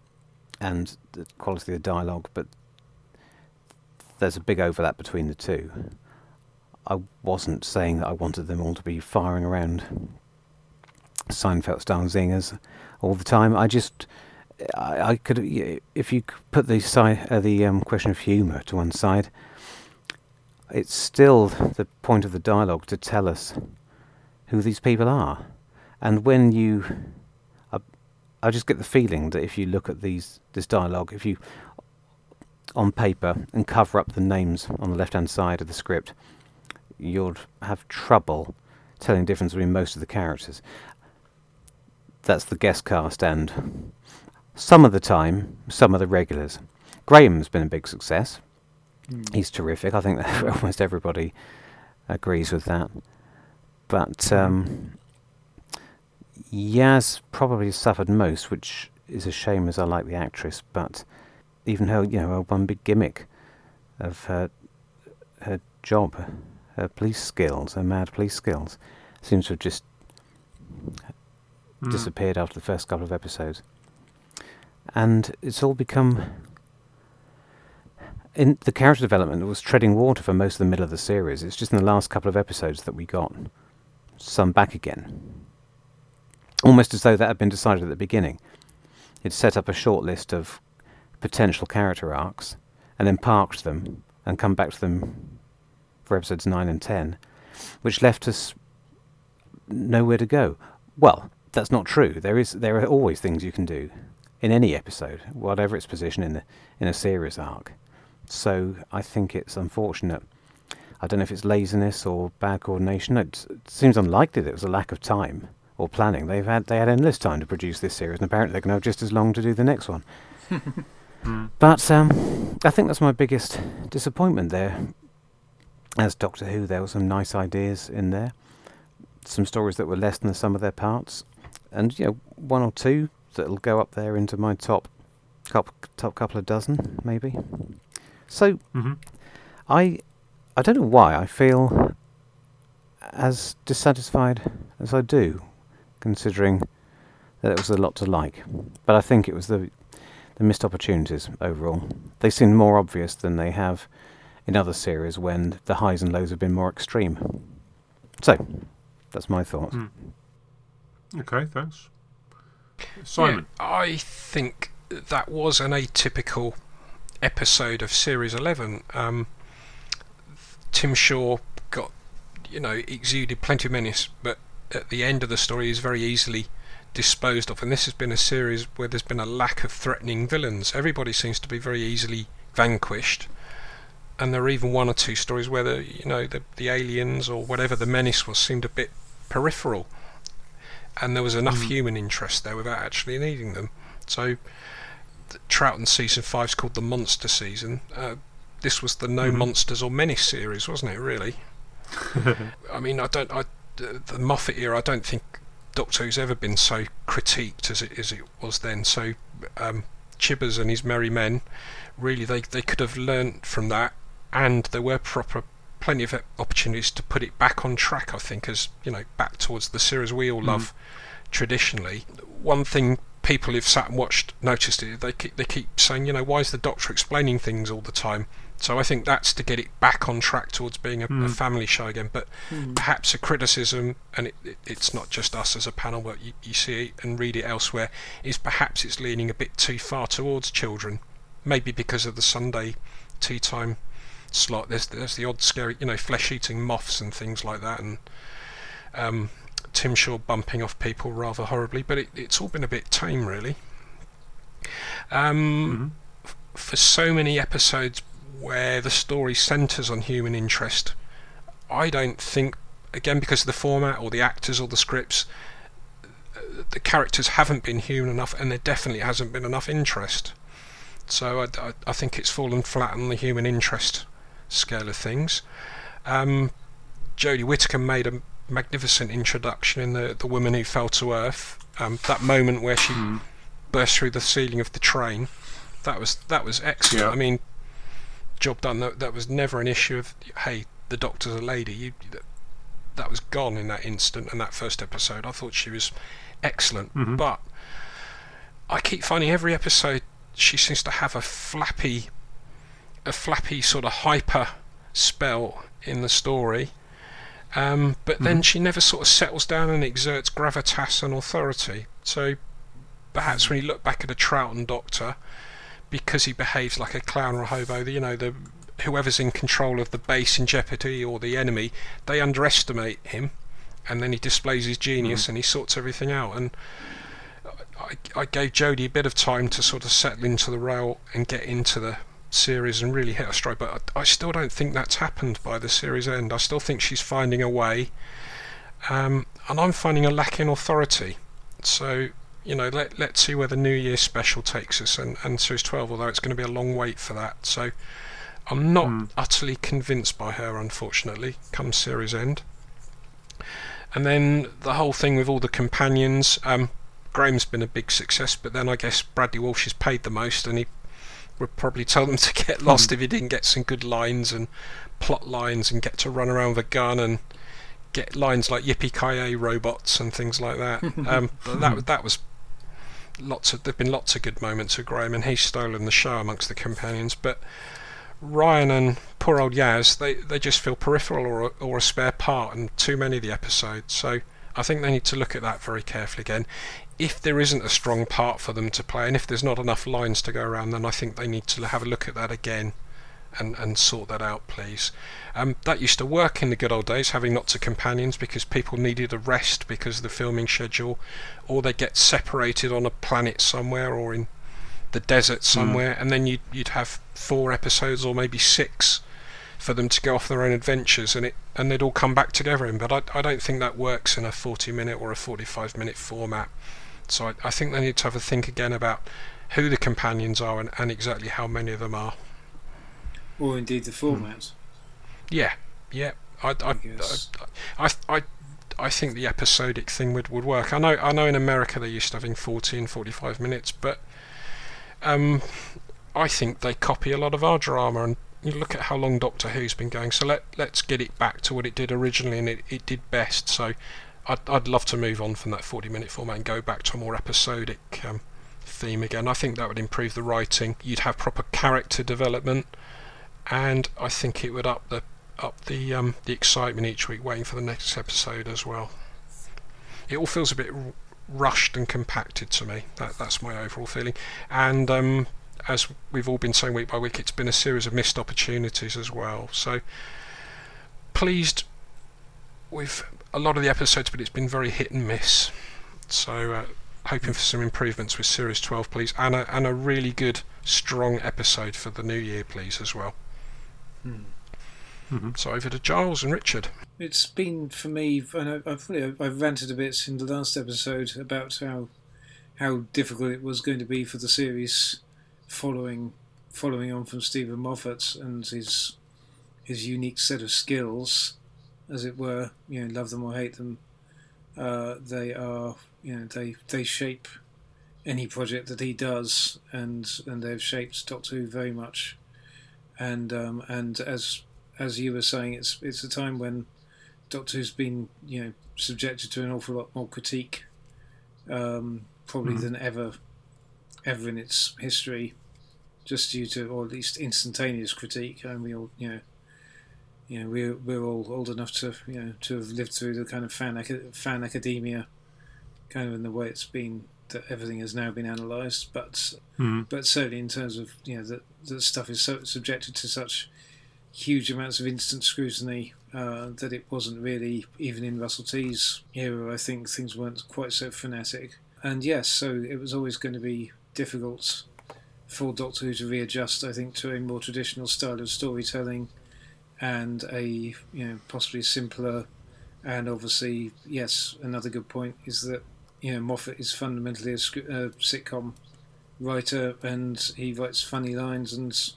and the quality of the dialogue, but there's a big overlap between the two. I wasn't saying that I wanted them all to be firing around Seinfeld style zingers all the time. I just, I, I could, if you put the si- uh, the um, question of humour to one side, it's still the point of the dialogue to tell us who these people are. And when you, I, I just get the feeling that if you look at these this dialogue, if you on paper and cover up the names on the left hand side of the script, you'll have trouble telling the difference between most of the characters. That's the guest cast and some of the time, some of the regulars. Graham's been a big success. Hmm. He's terrific. I think that almost everybody agrees with that. But um, Yaz probably suffered most, which is a shame as I like the actress. But even her, you know, her one big gimmick of her her job, her police skills, her mad police skills, seems to have just Hmm. disappeared after the first couple of episodes. And it's all become. In the character development was treading water for most of the middle of the series. It's just in the last couple of episodes that we got some back again. Almost as though that had been decided at the beginning. It set up a short list of potential character arcs and then parked them and come back to them for episodes 9 and 10, which left us nowhere to go. Well, that's not true. There is there are always things you can do in any episode, whatever its position in the in a series arc. So I think it's unfortunate. I don't know if it's laziness or bad coordination. It, it seems unlikely that it was a lack of time or planning. They've had they had endless time to produce this series, and apparently they're going to have just as long to do the next one. Hmm. But um, I think that's my biggest disappointment there. As Doctor Who, there were some nice ideas in there, some stories that were less than the sum of their parts, and you know one or two that'll go up there into my top top top couple of dozen maybe. So hmm I I don't know why I feel as dissatisfied as I do, considering that it was a lot to like. But I think it was the the missed opportunities overall. They seem more obvious than they have in other series when the highs and lows have been more extreme. So that's my thoughts. Hmm. Okay, thanks. Simon. Yeah, I think that was an atypical episode of Series 11. Um, Tim Shaw got, you know, exuded plenty of menace, but at the end of the story is very easily disposed of. And this has been a series where there's been a lack of threatening villains. Everybody seems to be very easily vanquished. And there are even one or two stories where the, you know, the, the aliens or whatever the menace was seemed a bit peripheral and there was enough Mm. human interest there without actually needing them. So, th- Troughton season five is called the Monster season. Uh, this was the No Mhm. Monsters or Menace series, wasn't it? Really? I mean, I don't. I, the the Moffat era, I don't think Doctor Who's ever been so critiqued as it as it was then. So, um, Chibbers and his merry men, really, they they could have learnt from that, and there were proper plenty of opportunities to put it back on track. I think, as you know, back towards the series we all Mm. love traditionally. One thing people who've sat and watched noticed it. They keep they keep saying, you know, why is the Doctor explaining things all the time? So I think that's to get it back on track towards being a, a Mm. family show again. But Hmm. perhaps a criticism, and it, it, it's not just us as a panel, but you, you see it and read it elsewhere, is perhaps it's leaning a bit too far towards children. Maybe because of the Sunday tea time slot. There's there's the odd scary, you know, flesh-eating moths and things like that, and um, Tim Shaw bumping off people rather horribly. But it, it's all been a bit tame, really. Um, mm-hmm. f- for so many episodes where the story centres on human interest, I don't think, again because of the format or the actors or the scripts, uh, the characters haven't been human enough, and there definitely hasn't been enough interest. So I, I, I think it's fallen flat on the human interest scale of things. Um, Jodie Whittaker made a magnificent introduction in the the woman who fell to earth. Um, that moment where she mm. burst through the ceiling of the train, that was that was excellent. Yeah. I mean, job done. That, that was never an issue of hey, the doctor's a lady. You, that, that was gone in that instant and that first episode. I thought she was excellent, mm-hmm. but I keep finding every episode she seems to have a flappy a flappy sort of hyper spell in the story. Um, but mm-hmm. then she never sort of settles down and exerts gravitas and authority. So perhaps when you look back at a Troughton Doctor, because he behaves like a clown or a hobo, you know, the whoever's in control of the base in jeopardy or the enemy, they underestimate him, and then he displays his genius mm. and he sorts everything out. And I, I gave Jodie a bit of time to sort of settle into the role and get into the series and really hit a stride. But I, I, still don't think that's happened by the series end. I still think she's finding a way, um, and I'm finding a lack in authority. So you know, let let's see where the New Year special takes us, and and series 12. Although it's going to be a long wait for that, so I'm not mm. utterly convinced by her, unfortunately. Come series end. And then the whole thing with all the companions. Um, Graham's been a big success, but then I guess Bradley Walsh has paid the most, and he would probably tell them to get lost mm. if he didn't get some good lines and plot lines and get to run around with a gun and get lines like yippee ki robots and things like that. um, that that was lots of there've been lots of good moments with Graham and he's stolen the show amongst the companions, but Ryan and poor old Yaz they they just feel peripheral or or a spare part in too many of the episodes. So I think they need to look at that very carefully again if there isn't a strong part for them to play, and if there's not enough lines to go around, then I think they need to have a look at that again and, and sort that out, please. Um, that used to work in the good old days, having lots of companions because people needed a rest because of the filming schedule, or they get separated on a planet somewhere or in the desert hmm. somewhere, mm. and then you'd, you'd have four episodes or maybe six for them to go off their own adventures and it and they'd all come back together in but I, I don't think that works in a 40 minute or a 45 minute format so I, I, think they need to have a think again about who the companions are and, and exactly how many of them are. Or indeed the formats. Yeah, yeah. I, I, I, I, I, think the episodic thing would, would work. I know I know in America they're used to having 40 and 45 minutes, but um, I think they copy a lot of our drama and you look at how long Doctor Who's been going. So let let's get it back to what it did originally, and it, it did best. So I'd, I'd love to move on from that 40 minute format and go back to a more episodic um, theme again. I think that would improve the writing. You'd have proper character development, and I think it would up the up the um, the excitement each week, waiting for the next episode as well. It all feels a bit r- rushed and compacted to me. That that's my overall feeling, and um, as we've all been saying week by week, it's been a series of missed opportunities as well. So pleased with a lot of the episodes, but it's been very hit and miss. So uh, hoping for some improvements with Series 12, please, and a, and a really good, strong episode for the new year, please, as well. Hmm. Mm-hmm. So over to Giles and Richard. It's been for me, and I've really, I've ranted a bit in the last episode about how how difficult it was going to be for the series following following on from Steven Moffat and his his unique set of skills as it were. You know, love them or hate them, uh, they are you know they they shape any project that he does, and and they've shaped Doctor Who very much. And um, and as as you were saying, it's it's a time when Doctor Who's been you know subjected to an awful lot more critique, um, probably mm. than ever ever in its history, just due to or at least instantaneous critique. And we all you know you know, we're we're all old enough to you know to have lived through the kind of fan fan academia, kind of in the way it's been that everything has now been analysed, but Mm. but certainly in terms of you know that that stuff is so subjected to such huge amounts of instant scrutiny uh, that it wasn't really even in Russell T's era. I think things weren't quite so frenetic, and yes, so it was always going to be difficult for Doctor Who to readjust. I think to a more traditional style of storytelling and a you know possibly simpler and obviously yes another good point is that you know Moffat is fundamentally a sitcom writer and he writes funny lines and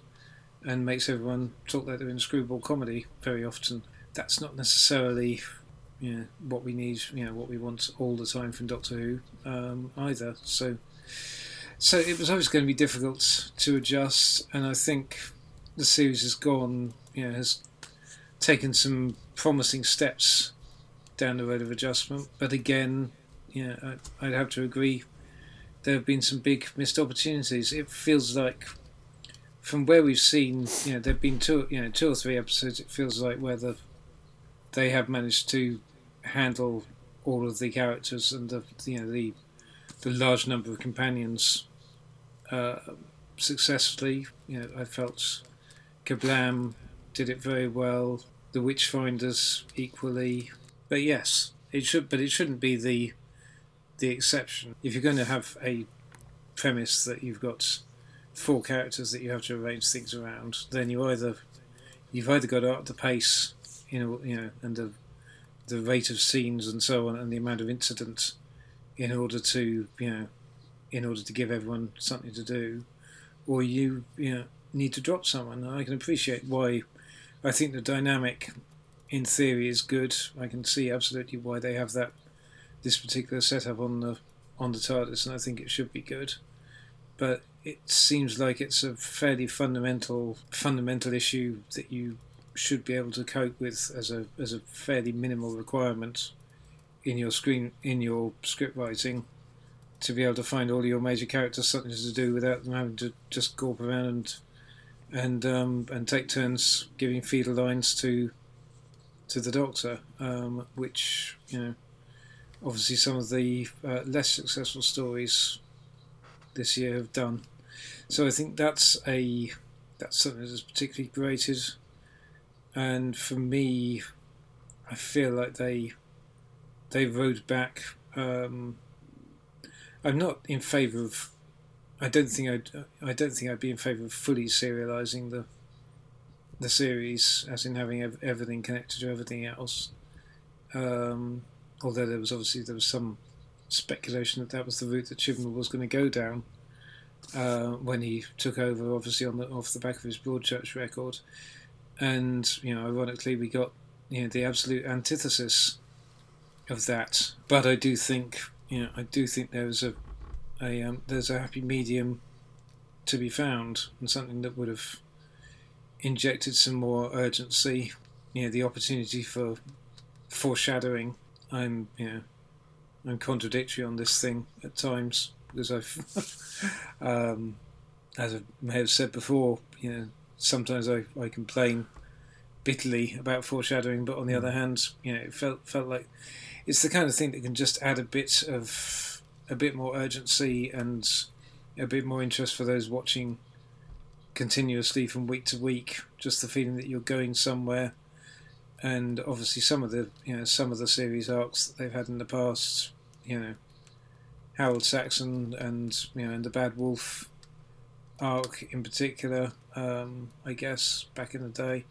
and makes everyone talk like they're in screwball comedy very often. That's not necessarily you know what we need you know what we want all the time from Doctor Who um, either. So so it was always going to be difficult to adjust and I think the series has gone you know has taken some promising steps down the road of adjustment but again you know I'd have to agree there have been some big missed opportunities it feels like from where we've seen you know there've been two you know two or three episodes it feels like where the they have managed to handle all of the characters and the you know the the large number of companions uh, successfully. You know, I felt Kerblam did it very well. The Witchfinders equally, but yes, it should. But it shouldn't be the the exception. If you're going to have a premise that you've got four characters that you have to arrange things around, then you either you've either got to up the pace, you know, you know, and the the rate of scenes and so on, and the amount of incident, in order to you know, in order to give everyone something to do, or you you know need to drop someone. I can appreciate why. I think the dynamic, in theory, is good. I can see absolutely why they have that this particular setup on the on the TARDIS, and I think it should be good. But it seems like it's a fairly fundamental fundamental issue that you should be able to cope with as a as a fairly minimal requirement in your screen in your script writing to be able to find all your major characters something to do without them having to just gawp around and and um, and take turns giving feeder lines to to the Doctor, um, which you know obviously some of the uh, less successful stories this year have done. So I think that's a that's something that's particularly grated, and for me, I feel like they they rode back. Um, I'm not in favour of. I don't think I'd. I don't think I'd be in favour of fully serialising the the series, as in having ev- everything connected to everything else. Um, although there was obviously there was some speculation that that was the route that Chibnall was going to go down uh, when he took over, obviously on the off the back of his Broadchurch record, and you know, ironically, we got you know the absolute antithesis of that. But I do think you know I do think there was a a um, there's a happy medium to be found and something that would have injected some more urgency. You know, the opportunity for foreshadowing. I'm you know I'm contradictory on this thing at times because I've um, as I may have said before, you know, sometimes I, I complain bitterly about foreshadowing, but on the other hand, you know, it felt felt like it's the kind of thing that can just add a bit of a bit more urgency and a bit more interest for those watching continuously from week to week. Just the feeling that you're going somewhere, and obviously some of the you know some of the series arcs that they've had in the past, you know, Harold Saxon and you know and the Bad Wolf arc in particular, um, I guess back in the day,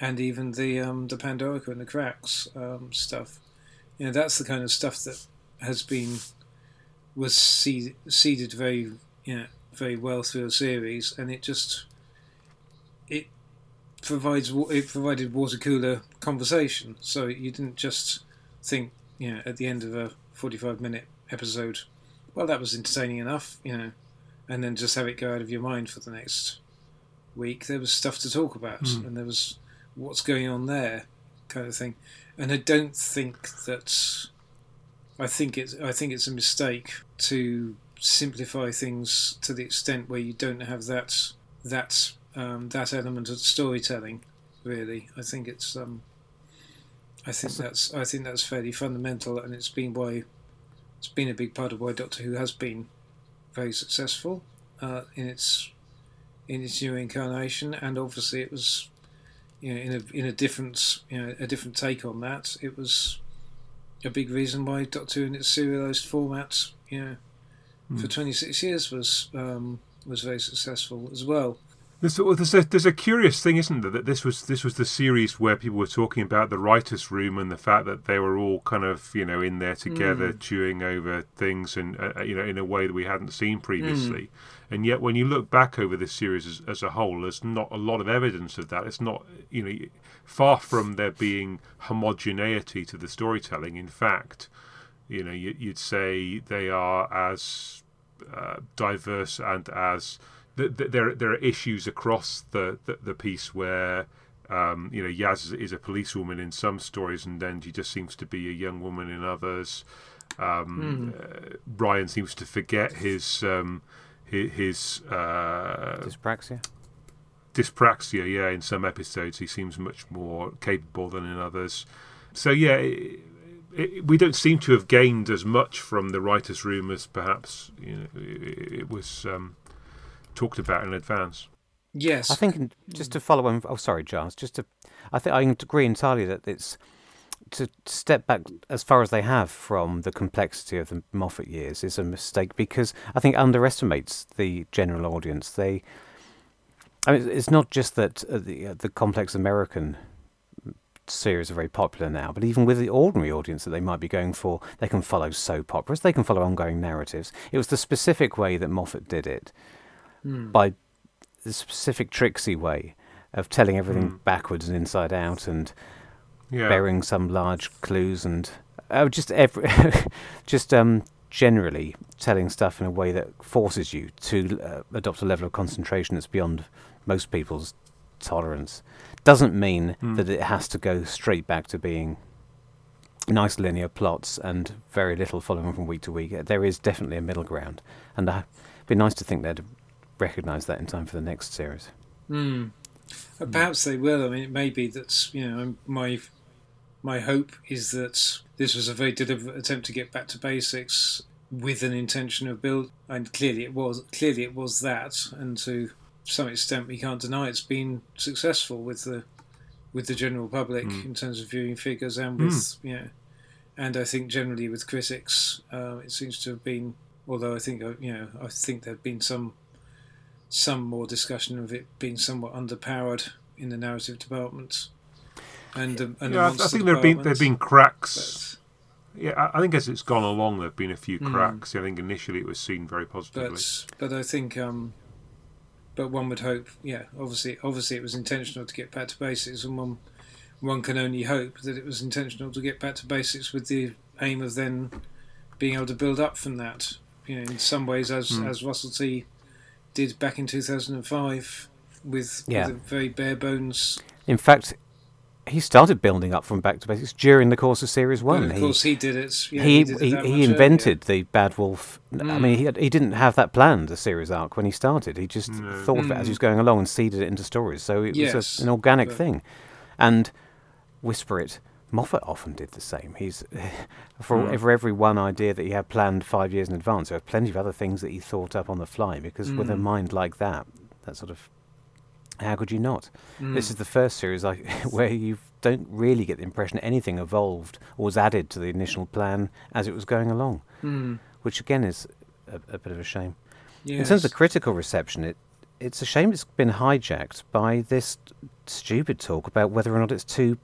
and even the um, the Pandorica and the Cracks um, stuff. You know, that's the kind of stuff that has been was seed, seeded very you know very well through the series, and it just it provides it provided water cooler conversation. So you didn't just think you know at the end of a forty five minute episode, well that was entertaining enough, you know, and then just have it go out of your mind for the next week. There was stuff to talk about, Mm. and there was what's going on there, kind of thing. And I don't think that. I think it's I think it's a mistake to simplify things to the extent where you don't have that that um, that element of storytelling. Really, I think it's um, I think that's I think that's fairly fundamental, and it's been why it's been a big part of why Doctor Who has been very successful uh, in its in its new incarnation, and obviously it was you know in a in a different you know a different take on that. It was a big reason why Doctor Who in its serialized formats, you know, mm. for 26 years was um, was very successful as well. There's, there's, a, there's a curious thing, isn't there, that this was this was the series where people were talking about the writers' room and the fact that they were all kind of you know in there together, mm. chewing over things and uh, uh, you know in a way that we hadn't seen previously. Mm. And yet, when you look back over this series as, as, a whole, there's not a lot of evidence of that. It's not you know far from there being homogeneity to the storytelling. In fact, you know you, would say they are as uh, diverse and as the, the, there there are issues across the the, the piece where um, you know Yaz is, is, a policewoman in some stories, and then she just seems to be a young woman in others. Um, mm. uh, Ryan seems to forget his um, his, his uh, dyspraxia. Dyspraxia, yeah. In some episodes, he seems much more capable than in others. So yeah. It, it, we don't seem to have gained as much from the writers' room as perhaps you know, it, it was um, talked about in advance. Yes, I think just to follow on. Oh, sorry, Giles. Just to, I think I agree entirely that it's to step back as far as they have from the complexity of the Moffat years is a mistake because I think underestimates the general audience. They, I mean, it's not just that uh, the uh, the complex American series are very popular now, but even with the ordinary audience that they might be going for, they can follow soap operas, they can follow ongoing narratives. It was the specific way that Moffat did it mm. by the specific tricksy way of telling everything mm. backwards and inside out and yeah. bearing some large clues and uh, just every just um, generally telling stuff in a way that forces you to uh, adopt a level of concentration that's beyond most people's tolerance doesn't mean mm. that it has to go straight back to being nice linear plots and very little following from week to week. There is definitely a middle ground, and uh, it'd be nice to think they'd recognise that in time for the next series. Mm. Perhaps they will. I mean, it may be that you know my my hope is that this was a very deliberate attempt to get back to basics with an intention of build, and clearly it was. Clearly it was that, and to some extent we can't deny it's been successful with the with the general public mm. in terms of viewing figures and with mm. you know, and I think generally with critics, uh, it seems to have been. Although I think uh, you know, I think there've been some some more discussion of it being somewhat underpowered in the narrative department. And, um, and yeah, I think there've been there've been cracks. But, yeah, I think as it's gone along, there've been a few hmm. cracks. Mm. I think initially it was seen very positively, but but I think um, but one would hope, yeah, obviously obviously it was intentional to get back to basics, and one one can only hope that it was intentional to get back to basics with the aim of then being able to build up from that. You know, in some ways, as mm. as Russell T did back in 2005 with, yeah. with very bare bones. In fact, he started building up from back to basics during the course of series one. Well, of course, he did it. Yeah, he he, did it he, he invented the Bad Wolf. Mm. I mean, he had, he didn't have that planned the series arc when he started. He just no. thought mm. of it as he was going along and seeded it into stories. So it yes, was a, an organic but... thing. And Whisper It Moffat often did the same. He's for, mm. for every one idea that he had planned five years in advance, there are plenty of other things that he thought up on the fly. Because mm. with a hmm. mind like that, that sort of how could you not? Mm. This is the first series I, where you don't really get the impression anything evolved or was added to the initial plan as it was going along, hmm. which again is a, a, bit of a shame. Yes. In terms of critical reception, it it's a shame it's been hijacked by this stupid talk about whether or not it's too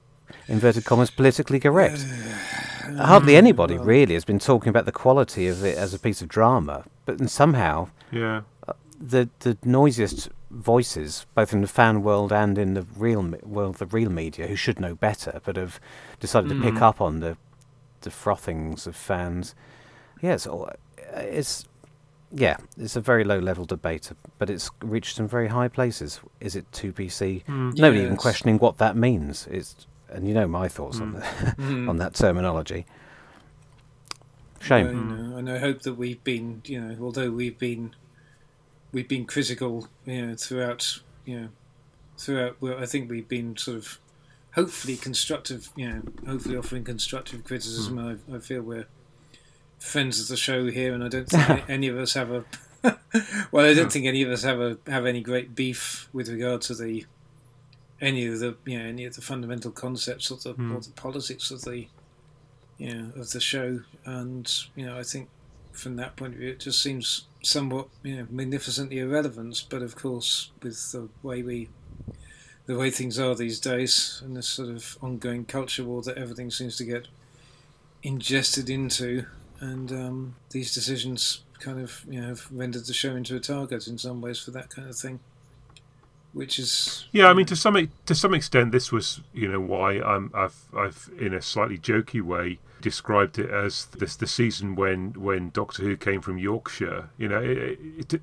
inverted commas, politically correct. Hardly anybody really has been talking about the quality of it as a piece of drama, but somehow, yeah, uh, the the noisiest voices, both in the fan world and in the real me- world, the real media, who should know better, but have decided mm. to pick mm. up on the the frothings of fans. Yes, yeah, it's yeah, it's a very low level debate, but it's reached some very high places. Is it too PC? Mm. Nobody yes. even questioning what that means. It's and you know my thoughts mm. on, the, mm. on that terminology. Shame. know, and I hope that we've been, you know, although we've been, we've been critical, you know, throughout, you know, throughout. Well, I think we've been sort of, hopefully constructive, you know, hopefully offering constructive criticism. Mm. I, I feel we're friends of the show here, and I don't think any of us have a. well, I don't think any of us have a have any great beef with regard to the any of the you know any of the fundamental concepts of the Hmm. or the politics of the you know of the show, and you know I think from that point of view it just seems somewhat you know magnificently irrelevant. But of course, with the way we the way things are these days, and this sort of ongoing culture war that everything seems to get ingested into, and um, these decisions kind of you know have rendered the show into a target in some ways for that kind of thing, which is Yeah, I mean, to some to some extent, this was you know why I'm, I've I've in a slightly jokey way described it as this the season when when Doctor Who came from Yorkshire. You know, it, it,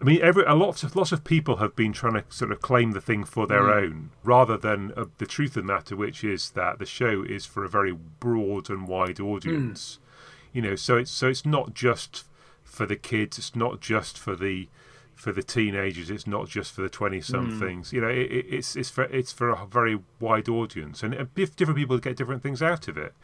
I mean, every a lot of lots of people have been trying to sort of claim the thing for their mm. own, rather than uh, the truth of the matter, which is that the show is for a very broad and wide audience. Mm. You know, so it's so it's not just for the kids. It's not just for the for the teenagers. It's not just for the twenty somethings. Mm. You know, it, it's it's for it's for a very wide audience, and different people get different things out of it.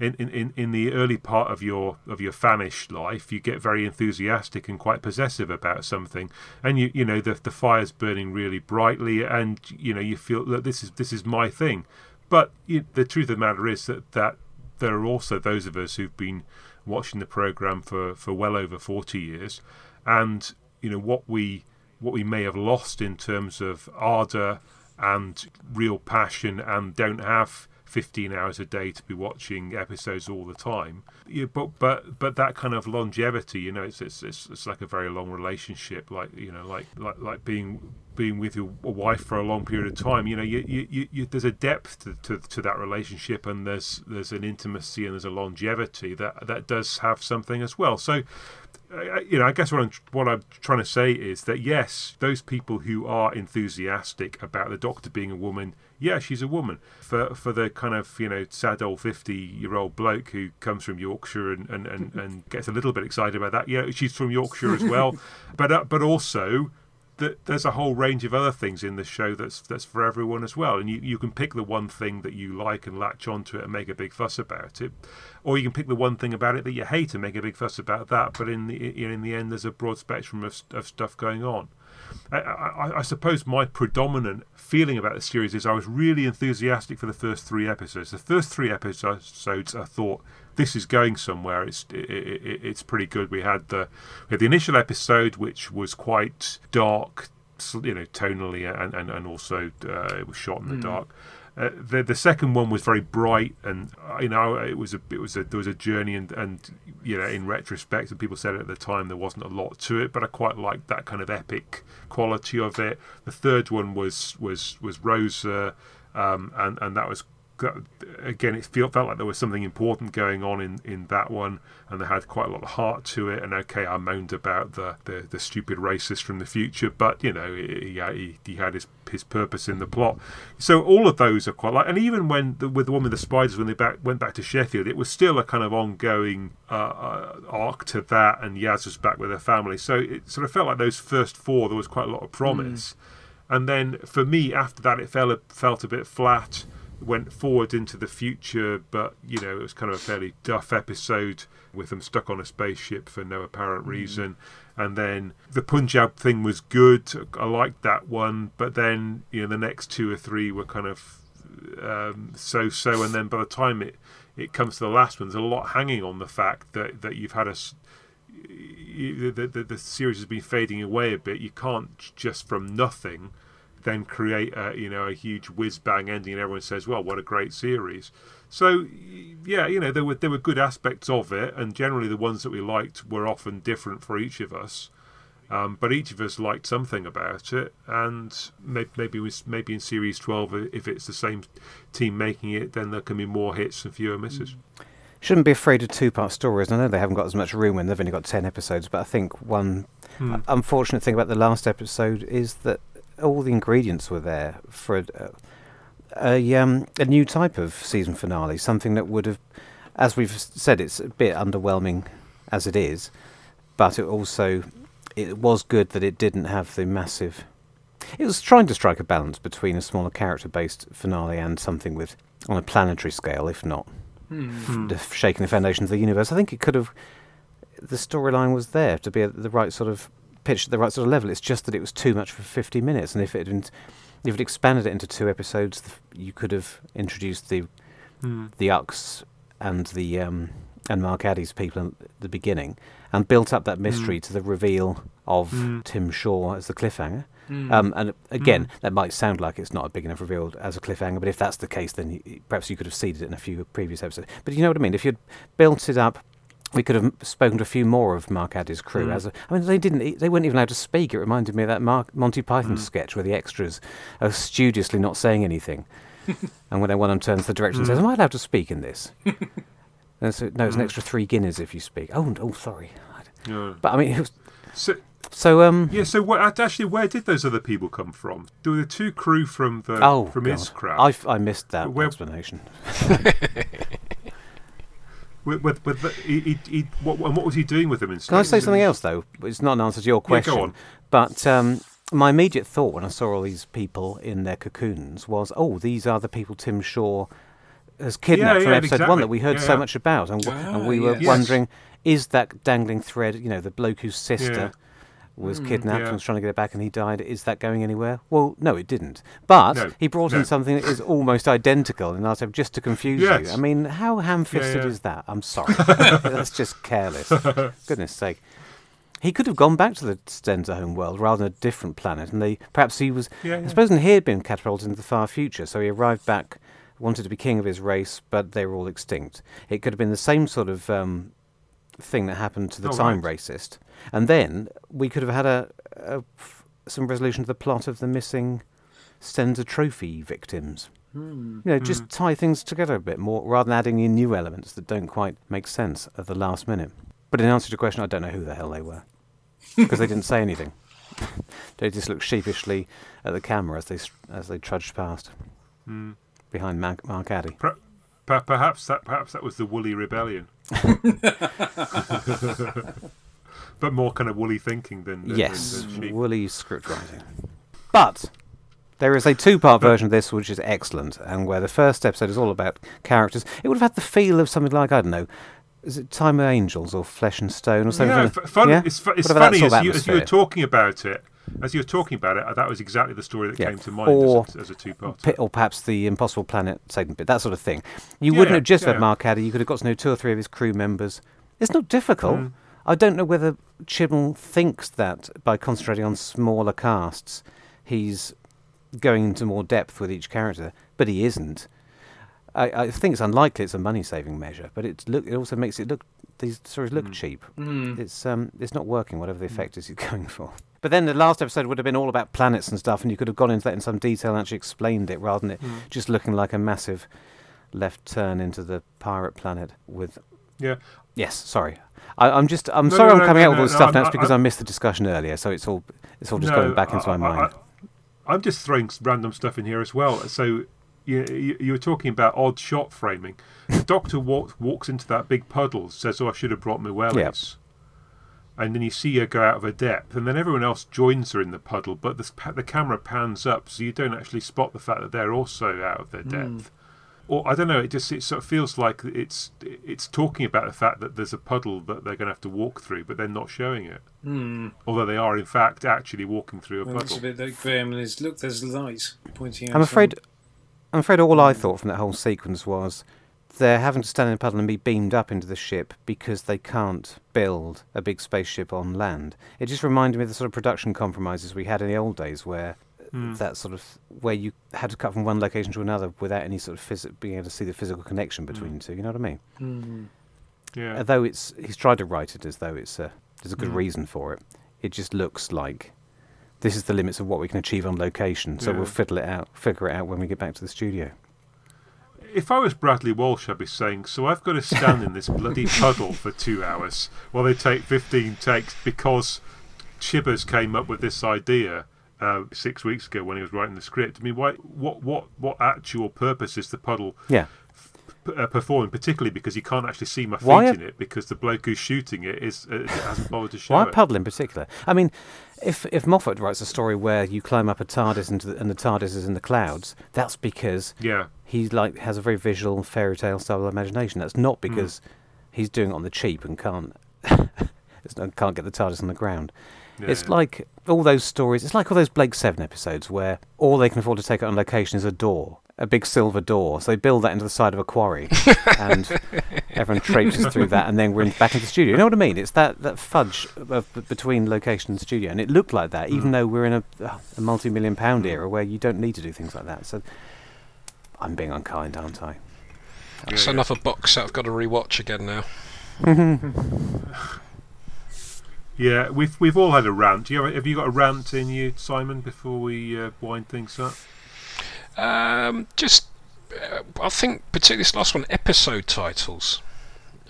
In, in, in, the early part of your of your fanish life, you get very enthusiastic and quite possessive about something, and you you know the the fire's burning really brightly, and you know you feel that this is this is my thing. But you, the truth of the matter is that that there are also those of us who've been watching the program for, for well over 40 years and you know what we what we may have lost in terms of ardor and real passion and don't have 15 hours a day to be watching episodes all the time. But but but that kind of longevity you know it's, it's it's it's like a very long relationship like you know like like like being being with your wife for a long period of time. You know you, you, you, you there's a depth to, to, to that relationship and there's there's an intimacy and there's a longevity that that does have something as well. So you know, I guess what I'm what I'm trying to say is that yes, those people who are enthusiastic about the Doctor being a woman, yeah, she's a woman. For for the kind of you know sad old fifty year old bloke who comes from Yorkshire and, and, and, and gets a little bit excited about that, yeah, she's from Yorkshire as well. but uh, but also there's a whole range of other things in the show that's that's for everyone as well, and you, you can pick the one thing that you like and latch onto it and make a big fuss about it, or you can pick the one thing about it that you hate and make a big fuss about that. But in the in the end, there's a broad spectrum of, of stuff going on. I, I, I suppose my predominant feeling about the series is I was really enthusiastic for the first three episodes. The first three episodes, I thought this is going somewhere. It's it, it, it's pretty good. We had the we had the initial episode, which was quite dark, you know, tonally, and and, and also uh, it was shot in the dark. Uh, the the second one was very bright, and uh, you know it was a it was a there was a journey, and and you know in retrospect, and people said at the time there wasn't a lot to it, but I quite liked that kind of epic quality of it. The third one was was was Rosa, um, and and that was again, it felt felt like there was something important going on in, in that one, and they had quite a lot of heart to it. And okay, I moaned about the, the, the stupid racist from the future, but you know, he, he, he had his his purpose in the plot. So all of those are quite like, and even when the, with the one with the spiders, when they back went back to Sheffield, it was still a kind of ongoing uh, uh, arc to that, and Yaz was back with her family. So it sort of felt like those first four, there was quite a lot of promise. Mm. And then for me, after that, it felt felt a bit flat went forward into the future, but you know it was kind of a fairly duff episode with them stuck on a spaceship for no apparent reason. Mm. And then the Punjab thing was good. I liked that one, but then you know the next two or three were kind of um, so-so. And then by the time it it comes to the last one, there's a lot hanging on the fact that that you've had a you, the, the the series has been fading away a bit. You can't just from nothing then create a you know a huge whiz bang ending and everyone says well what a great series so yeah you know there were there were good aspects of it and generally the ones that we liked were often different for each of us um, but each of us liked something about it and maybe maybe, maybe in series 12 if it's the same team making it then there can be more hits and fewer misses shouldn't be afraid of two-part stories. I know they haven't got as much room when they've only got ten episodes, but I think one hmm. unfortunate thing about the last episode is that all the ingredients were there for a, a, um, a new type of season finale, something that would have, as we've said, it's a bit underwhelming as it is, but it also it was good that it didn't have the massive. It was trying to strike a balance between a smaller character-based finale and something with on a planetary scale, if not Hmm. f- shaking the foundations of the universe. I think it could have the storyline was there to be at the right sort of pitch, at the right sort of level. It's just that it was too much for 50 minutes, and if it had if it expanded it into two episodes, you could have introduced the Mm. the Ux and the um, and Mark Addy's people at the beginning, and built up that mystery to the reveal of Mm. Tim Shaw as the cliffhanger. Mm. Um, and again, that might sound like it's not a big enough reveal as a cliffhanger, but if that's the case, then perhaps you could have seeded it in a few previous episodes. But you know what I mean? If you'd built it up, we could have spoken to a few more of Mark Addy's crew. Mm. As a, I mean, they didn't. They weren't even allowed to speak. It reminded me of that Mark, Monty Python Mm. sketch where the extras are studiously not saying anything, and when one of them turns to the director and says, Mm. "Am I allowed to speak in this?" and so, no, it's an Mm. extra three guineas if you speak. Oh, oh, sorry. Yeah. But I mean, it was, So, so um, yeah. So, what, actually, where did those other people come from? There were the two crew from the oh, from God. his crowd. I, I missed that Where- explanation. With, with, with the, he, he, he, what, and what was he doing with them instead? Can I say something else though? It's not an answer to your question. Yeah, question. go on. But um, my immediate thought when I saw all these people in their cocoons was, "Oh, these are the people Tim Shaw has kidnapped Yeah, from yeah, episode one that we heard Yeah, so yeah. much about," and, w- and Ah, we were yes. wondering, is that dangling thread, you know, the bloke whose sister Yeah. Was Mm, kidnapped yeah. and was trying to get it back and he died, is that going anywhere? Well, no, it didn't. But No, he brought no. in something that is almost identical in last episode just to confuse you. I mean, how ham-fisted yeah. is that? I'm sorry, that's just careless. Goodness sake. He could have gone back to the Stenza home world rather than a different planet, and they perhaps he was. Yeah, I yeah. suppose he had been catapulted into the far future, so he arrived back, wanted to be king of his race, but they were all extinct. It could have been the same sort of um, thing that happened to the Oh, time right. racist, and then we could have had a, a f- some resolution to the plot of the missing Stenza trophy victims. Mm. You know, just tie things together a bit more rather than adding in new elements that don't quite make sense at the last minute. But in answer to your question, I don't know who the hell they were because they didn't say anything. they just looked sheepishly at the camera as they as they trudged past Mm. behind Mark, Mark Addy. Per- per- perhaps that perhaps that was the woolly rebellion. but more kind of woolly thinking than, than yes, than, than woolly script writing. But there is a two-part version of this which is excellent, and where the first episode is all about characters. It would have had the feel of something like I don't know. Is it Time of Angels or Flesh and Stone or something? Yeah, fun, yeah? it's, it's funny as you, as you were talking about it. As you were talking about it, that was exactly the story that Yeah. came to mind Or as, a, as a two-part. Or perhaps the Impossible Planet segment bit, that sort of thing. You Yeah, wouldn't have just yeah. had Mark Addy, you could have got to know two or three of his crew members. It's not difficult. Mm. I don't know whether Chibnall thinks that by concentrating on smaller casts, he's going into more depth with each character, but he isn't. I, I think it's unlikely it's a money saving measure, but it's look, it also makes it look these stories look Mm. cheap. Mm. It's um it's not working, whatever the effect is you're going for. But then the last episode would have been all about planets and stuff, and you could have gone into that in some detail and actually explained it rather than it Mm. just looking like a massive left turn into the pirate planet with. Yeah. Yes, sorry. I, I'm just. I'm No, sorry. no, I'm coming no, out with all this stuff now. It's because I- I missed the discussion earlier, so it's all it's all just going back into I- my I- mind. I, am just throwing random stuff in here as well. So you, you, you were talking about odd shot framing. The doctor walks walks into that big puddle, says, "Oh, I should have brought my wellies." And then you see her go out of her depth, and then everyone else joins her in the puddle, but the, the camera pans up, so you don't actually spot the fact that they're also out of their depth. Or I don't know, it just it sort of feels like it's it's talking about the fact that there's a puddle that they're going to have to walk through, but they're not showing it. Mm. Although they are in fact actually walking through a Well, it's a puddle. bit like Graham and his look. There's light pointing out. I'm afraid. I'm afraid all Hmm. I thought from that whole sequence was they're having to stand in a puddle and be beamed up into the ship because they can't build a big spaceship on land. It just reminded me of the sort of production compromises we had in the old days, where Hmm. that sort of where you had to cut from one location to another without any sort of phys- being able to see the physical connection between Hmm. the two. You know what I mean? Mm. Yeah. Although it's he's tried to write it as though it's a there's a good Mm. reason for it. It just looks like this is the limits of what we can achieve on location. So Yeah. we'll fiddle it out, figure it out when we get back to the studio. If I was Bradley Walsh, I'd be saying, so I've got to stand in this bloody puddle for two hours while they take 15 takes because Chibbers came up with this idea uh, six weeks ago when he was writing the script. I mean, why, what, what, what actual purpose is the puddle Yeah. p- uh, performing, particularly because you can't actually see my feet Why in it because the bloke who's shooting it is uh, hasn't bothered to show Why it. Why puddle in particular? I mean, if if Moffat writes a story where you climb up a TARDIS into the, and the TARDIS is in the clouds, that's because yeah, he like has a very visual fairy tale style imagination. That's Hmm. not because he's doing it on the cheap and can't can't get the TARDIS on the ground. It's Yeah. like all those stories. It's like all those Blake Seven episodes where all they can afford to take on location is a door, a big silver door. So they build that into the side of a quarry, and everyone traipses through that, and then we're in, back into the studio. You know what I mean? It's that, that fudge of, between location and studio, and it looked like that, even though we're in a, a multi-million pound era where you don't need to do things like that. So I'm being unkind, aren't I? That's Yeah, another box set I've got to rewatch again now. Yeah, we've we've all had a rant. You have, have you got a rant in you, Simon? Before we uh, wind things up. Um, just, uh, I think particularly this last one, episode titles.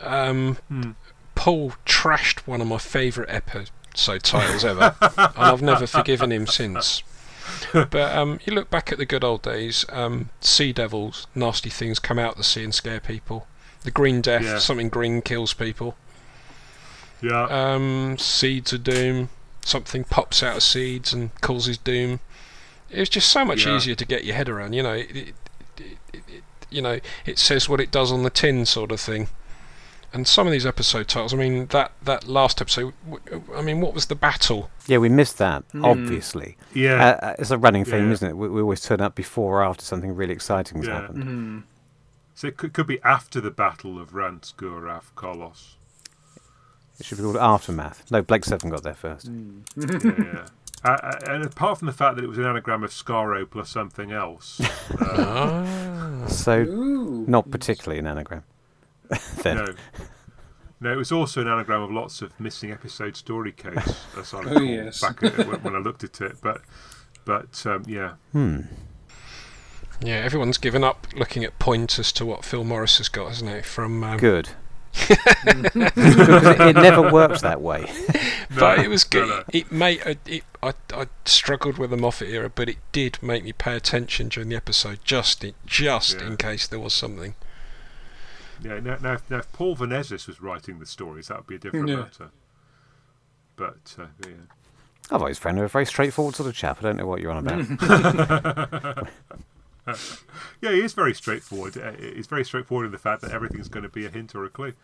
Um, Hmm. Paul trashed one of my favourite episode titles ever, and I've never forgiven him since. But um, you look back at the good old days. Um, sea devils, nasty things come out the sea and scare people. The green death, Yeah. something green kills people. Yeah, Um, seeds of doom, something pops out of seeds and causes doom. It was just so much Yeah. easier to get your head around. You know, it, it, it, you know, it says what it does on the tin, sort of thing. And some of these episode titles, I mean, that that last episode, I mean, what was the battle? Yeah, we missed that, obviously. yeah, Uh, uh, it's a running theme, Yeah. isn't it? We, we always turn up before or after something really exciting has Yeah. happened. Hmm. so it could, could be after the Battle of Ranskoor Av Kolos. It should be called Aftermath. No, Blake Seven got there first. yeah, yeah. Uh, uh, and apart from the fact that it was an anagram of Skaro plus something else, uh, Ah, So, Ooh. not particularly an anagram. then. no, no, it was also an anagram of lots of missing episode story codes, as I Oh, recall yes. back at, when, when I looked at it. But, but um, yeah, Hmm. yeah, everyone's given up looking at pointers to what Phil Morris has got, hasn't it? From um, Good. because it, it never works that way. but No, it was no, good. no. It made it, it, I I struggled with the Moffat era, but it did make me pay attention during the episode, just in, just Yeah. in case there was something. Yeah, now, now, if, now if Paul Vanezis was writing the stories, that would be a different Yeah. matter. But uh, yeah, I've always found him a very straightforward sort of chap. I don't know what you're on about. yeah, he is very straightforward. Uh, He's very straightforward in the fact that everything's going to be a hint or a clue.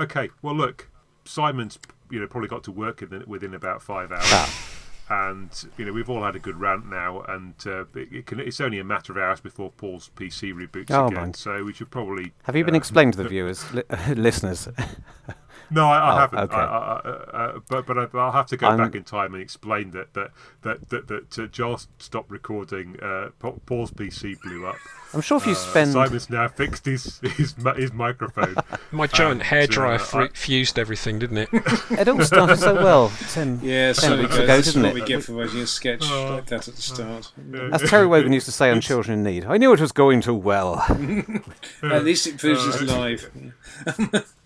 Okay, well, look, Simon's you know probably got to work in the, within about five hours. Ah. And you know we've all had a good rant now, and uh, it, it can, it's only a matter of hours before Paul's PC reboots Oh, again. mind. So we should probably. Have you been uh, explained to the viewers, li- listeners? No, I, I Oh, haven't. okay. I, I, I, uh, but but I, I'll have to go I'm- back in time and explain that that that that, that uh, Giles stopped recording. Uh, Pa- Paul's PC blew up. I'm sure if you Uh, spend. Simon's now fixed his his, his microphone. My giant And, hairdryer uh, fru- I- fused everything, didn't it? It all started so well. Ten, Yeah, ten so weeks uh, ago, this didn't what we it? get for writing a sketch Oh. like that at the start. As Terry Wogan used to say on Children in Need, I knew it was going too well. At least it proves it's Uh, live.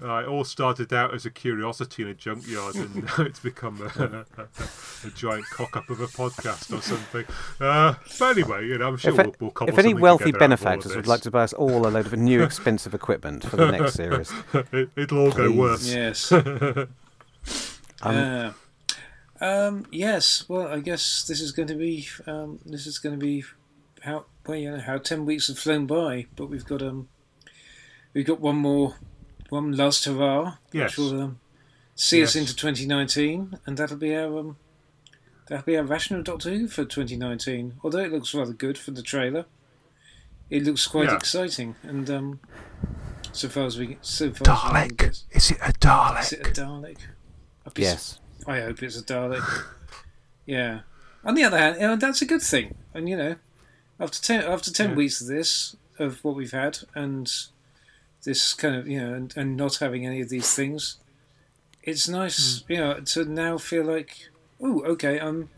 Uh, it all started out as a curiosity in a junkyard, and now it's become a, a, a giant cock up of a podcast or something. Uh, but anyway, you know, I'm sure If, we'll, we'll cobble if any wealthy together out of all of benefactors would like to buy us all a load of new expensive equipment for the next series, it, it'll all go Please. worse. Yes. Um, Uh, um, yes. Well, I guess this is going to be um, this is going to be how well you know how ten weeks have flown by, but we've got um we've got one more one last hurrah, Yes. which will um, see us into 2019, and that'll be our um that'll be our rational Doctor Who for 2019. Although it looks rather good for the trailer, it looks quite Yeah. exciting, and um so far as we so far as we can Is it a Dalek? is it a Dalek? I'd yes. I hope it's a Dalek. yeah. On the other hand, you know, that's a good thing. And you know, after ten after ten Yeah. weeks of this, of what we've had, and this kind of you know, and, and not having any of these things, it's nice, Hmm. you know, to now feel like, oh, okay, I'm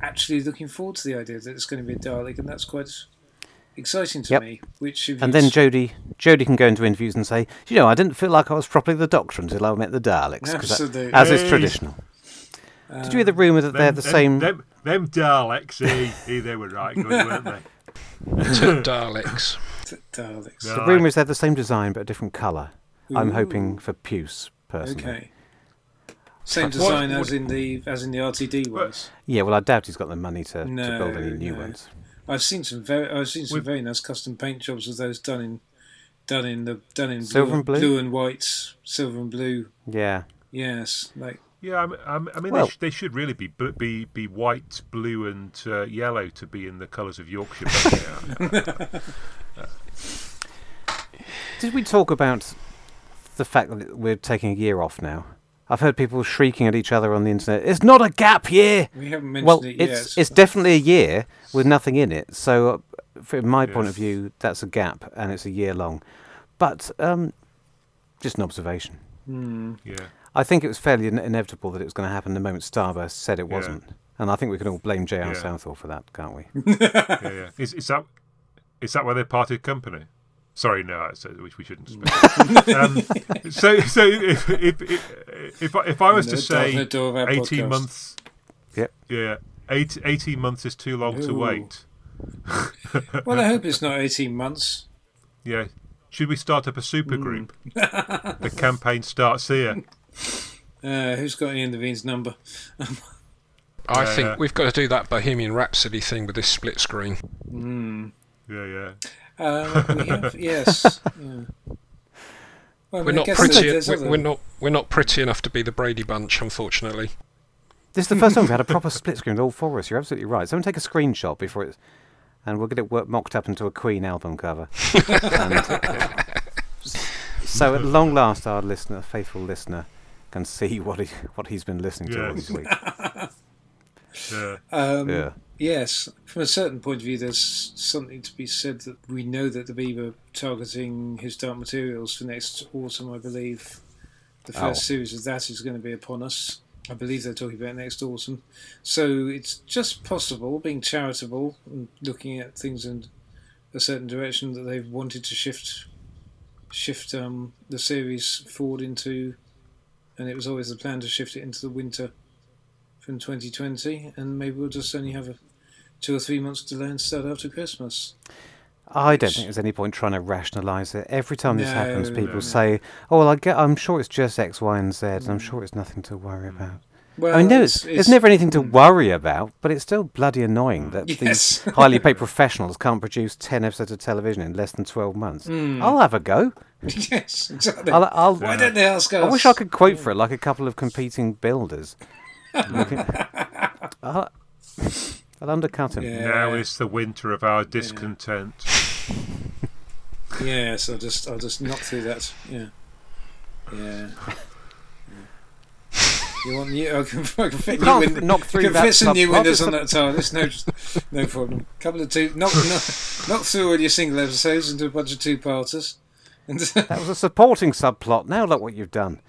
actually looking forward to the idea that it's going to be a Dalek, and that's quite exciting to Yep. me. Which And you- then Jodie Jodie can go into interviews and say, "You know, I didn't feel like I was properly the Doctor until I met the Daleks." 'cause that- as is traditional. um, Did you hear the rumour that they're the them, same? Them, them Daleks, eh, they were right good, weren't they? to Daleks. Daleks? No. The rumour is they're the same design but a different colour. I'm hoping for Puce personally. Okay. Same design what- as in the as in the RTD ones. Yeah, well, I doubt he's got the money to, to build any new no. ones. I've seen some very I've seen some With- very nice custom paint jobs of those done in done in the done in Silver blue, and blue? blue and white, silver and blue. Yeah, Yes, like Yeah, I mean, I mean- Well- they, sh- they should really be be be white, blue, and uh, yellow to be in the colours of Yorkshire. but they are. Did we talk about the fact that we're taking a year off now? I've heard people shrieking at each other on the internet. It's not a gap year. we haven't mentioned Well, it it's yet. it's definitely a year with nothing in it. So, uh, from my point of view, that's a gap, and it's a year long. But um, just an observation. Hmm. yeah, I think it was fairly in- inevitable that it was going to happen the moment Starburst said it wasn't. And I think we can all blame J.R. Yeah. Southall for that, can't we? yeah, yeah. Is, is that is that why they parted company? Sorry, no, I said which we shouldn't. Speak. um, so, so if if if, if, I, if I was The to say the door of our eighteen podcast. months, Yep. yeah, eight, 18 months is too long to wait. Well, I hope it's not 18 months. Yeah, should we start up a super Hmm. group? the campaign starts here. Uh, who's got Ian Levine's number? I Yeah, think yeah. we've got to do that Bohemian Rhapsody thing with this split screen. Mm. Yeah, yeah. Uh, we have, yes. Yeah. Well, we're not pretty. We're, other- we're not. We're not pretty enough to be the Brady Bunch, unfortunately. This is the first time we've had a proper split screen with all four of us. You're absolutely right. Someone take a screenshot before it's. And we'll get it work, mocked up into a Queen album cover. And- so at long last, our listener, faithful listener, can see what he what he's been listening to all Yes. this week. yeah. Um, Yeah. Yes, from a certain point of view, there's something to be said that we know that the Beaver targeting his Dark Materials for next autumn, I believe. The Oh. first series of that is going to be upon us. I believe they're talking about next autumn. So it's just possible, being charitable and looking at things in a certain direction, that they've wanted to shift shift um, the series forward into, and it was always the plan to shift it into the winter from 2020, and maybe we'll just only have a two or three months delay and start after Christmas. I don't think there's any point trying to rationalise it. Every time this happens, No, people no. say, "Oh, well, I get. I'm sure it's just X, Y, and Z, and I'm mm. sure it's nothing to worry mm. about." Well, I mean, no, it's- it's, it's- it's never anything to worry about, but it's still bloody annoying that Yes. these highly paid professionals can't produce ten episodes of television in less than twelve months. Mm. I'll have a go. yes, exactly. I'll, I'll, Why don't they ask us? I wish I could quote for it like a couple of competing builders. I'll, I'll undercut him. Yeah. Now is the winter of our discontent. Yes, I'll just I'll just knock through that. Yeah, yeah. Yeah. You want new? I can, I can fit You new can't win- knock through can that fit some new windows on that tile. There's no no problem. Couple of two knock knock, knock through all your single episodes into a bunch of two parters. And That was a supporting subplot. Now look what you've done.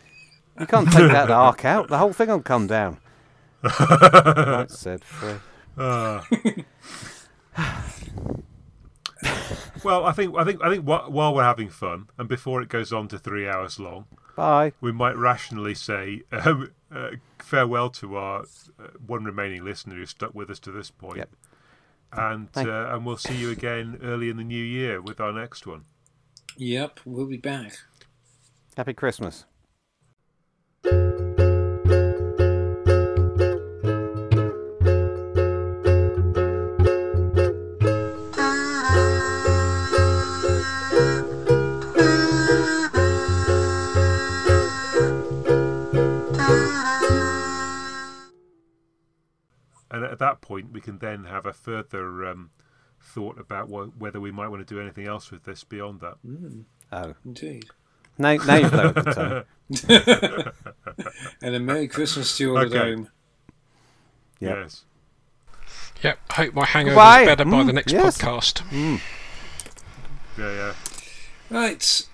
You can't take that arc out. The whole thing will come down. right said Fred. Ah. well, I think I think I think while we're having fun, and before it goes on to three hours long, Bye. we might rationally say um, uh, farewell to our uh, one remaining listener who stuck with us to this point. Yep. And uh, and we'll see you again early in the new year with our next one. yep, we'll be back. Happy Christmas. And at that point, we can then have a further um, thought about wh- whether we might want to do anything else with this beyond that. Mm, Oh. indeed. Now, now you've lowered the tone. And a Merry Christmas to you all Okay. at home. Yep. Yes. Yep. Hope my hangover's Goodbye. better by the Mm, next yes. podcast. Mm. Yeah, yeah. Right.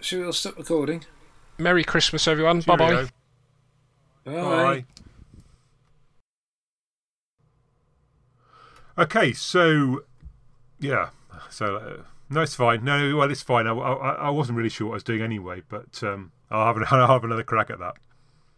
Should we all stop recording? Merry Christmas, everyone. Bye bye. Cheerio. Bye. Bye. Okay, so yeah, so uh, no, it's fine. No, well, it's fine. I, I, I wasn't really sure what I was doing anyway, but um, I'll have an, I'll have another crack at that.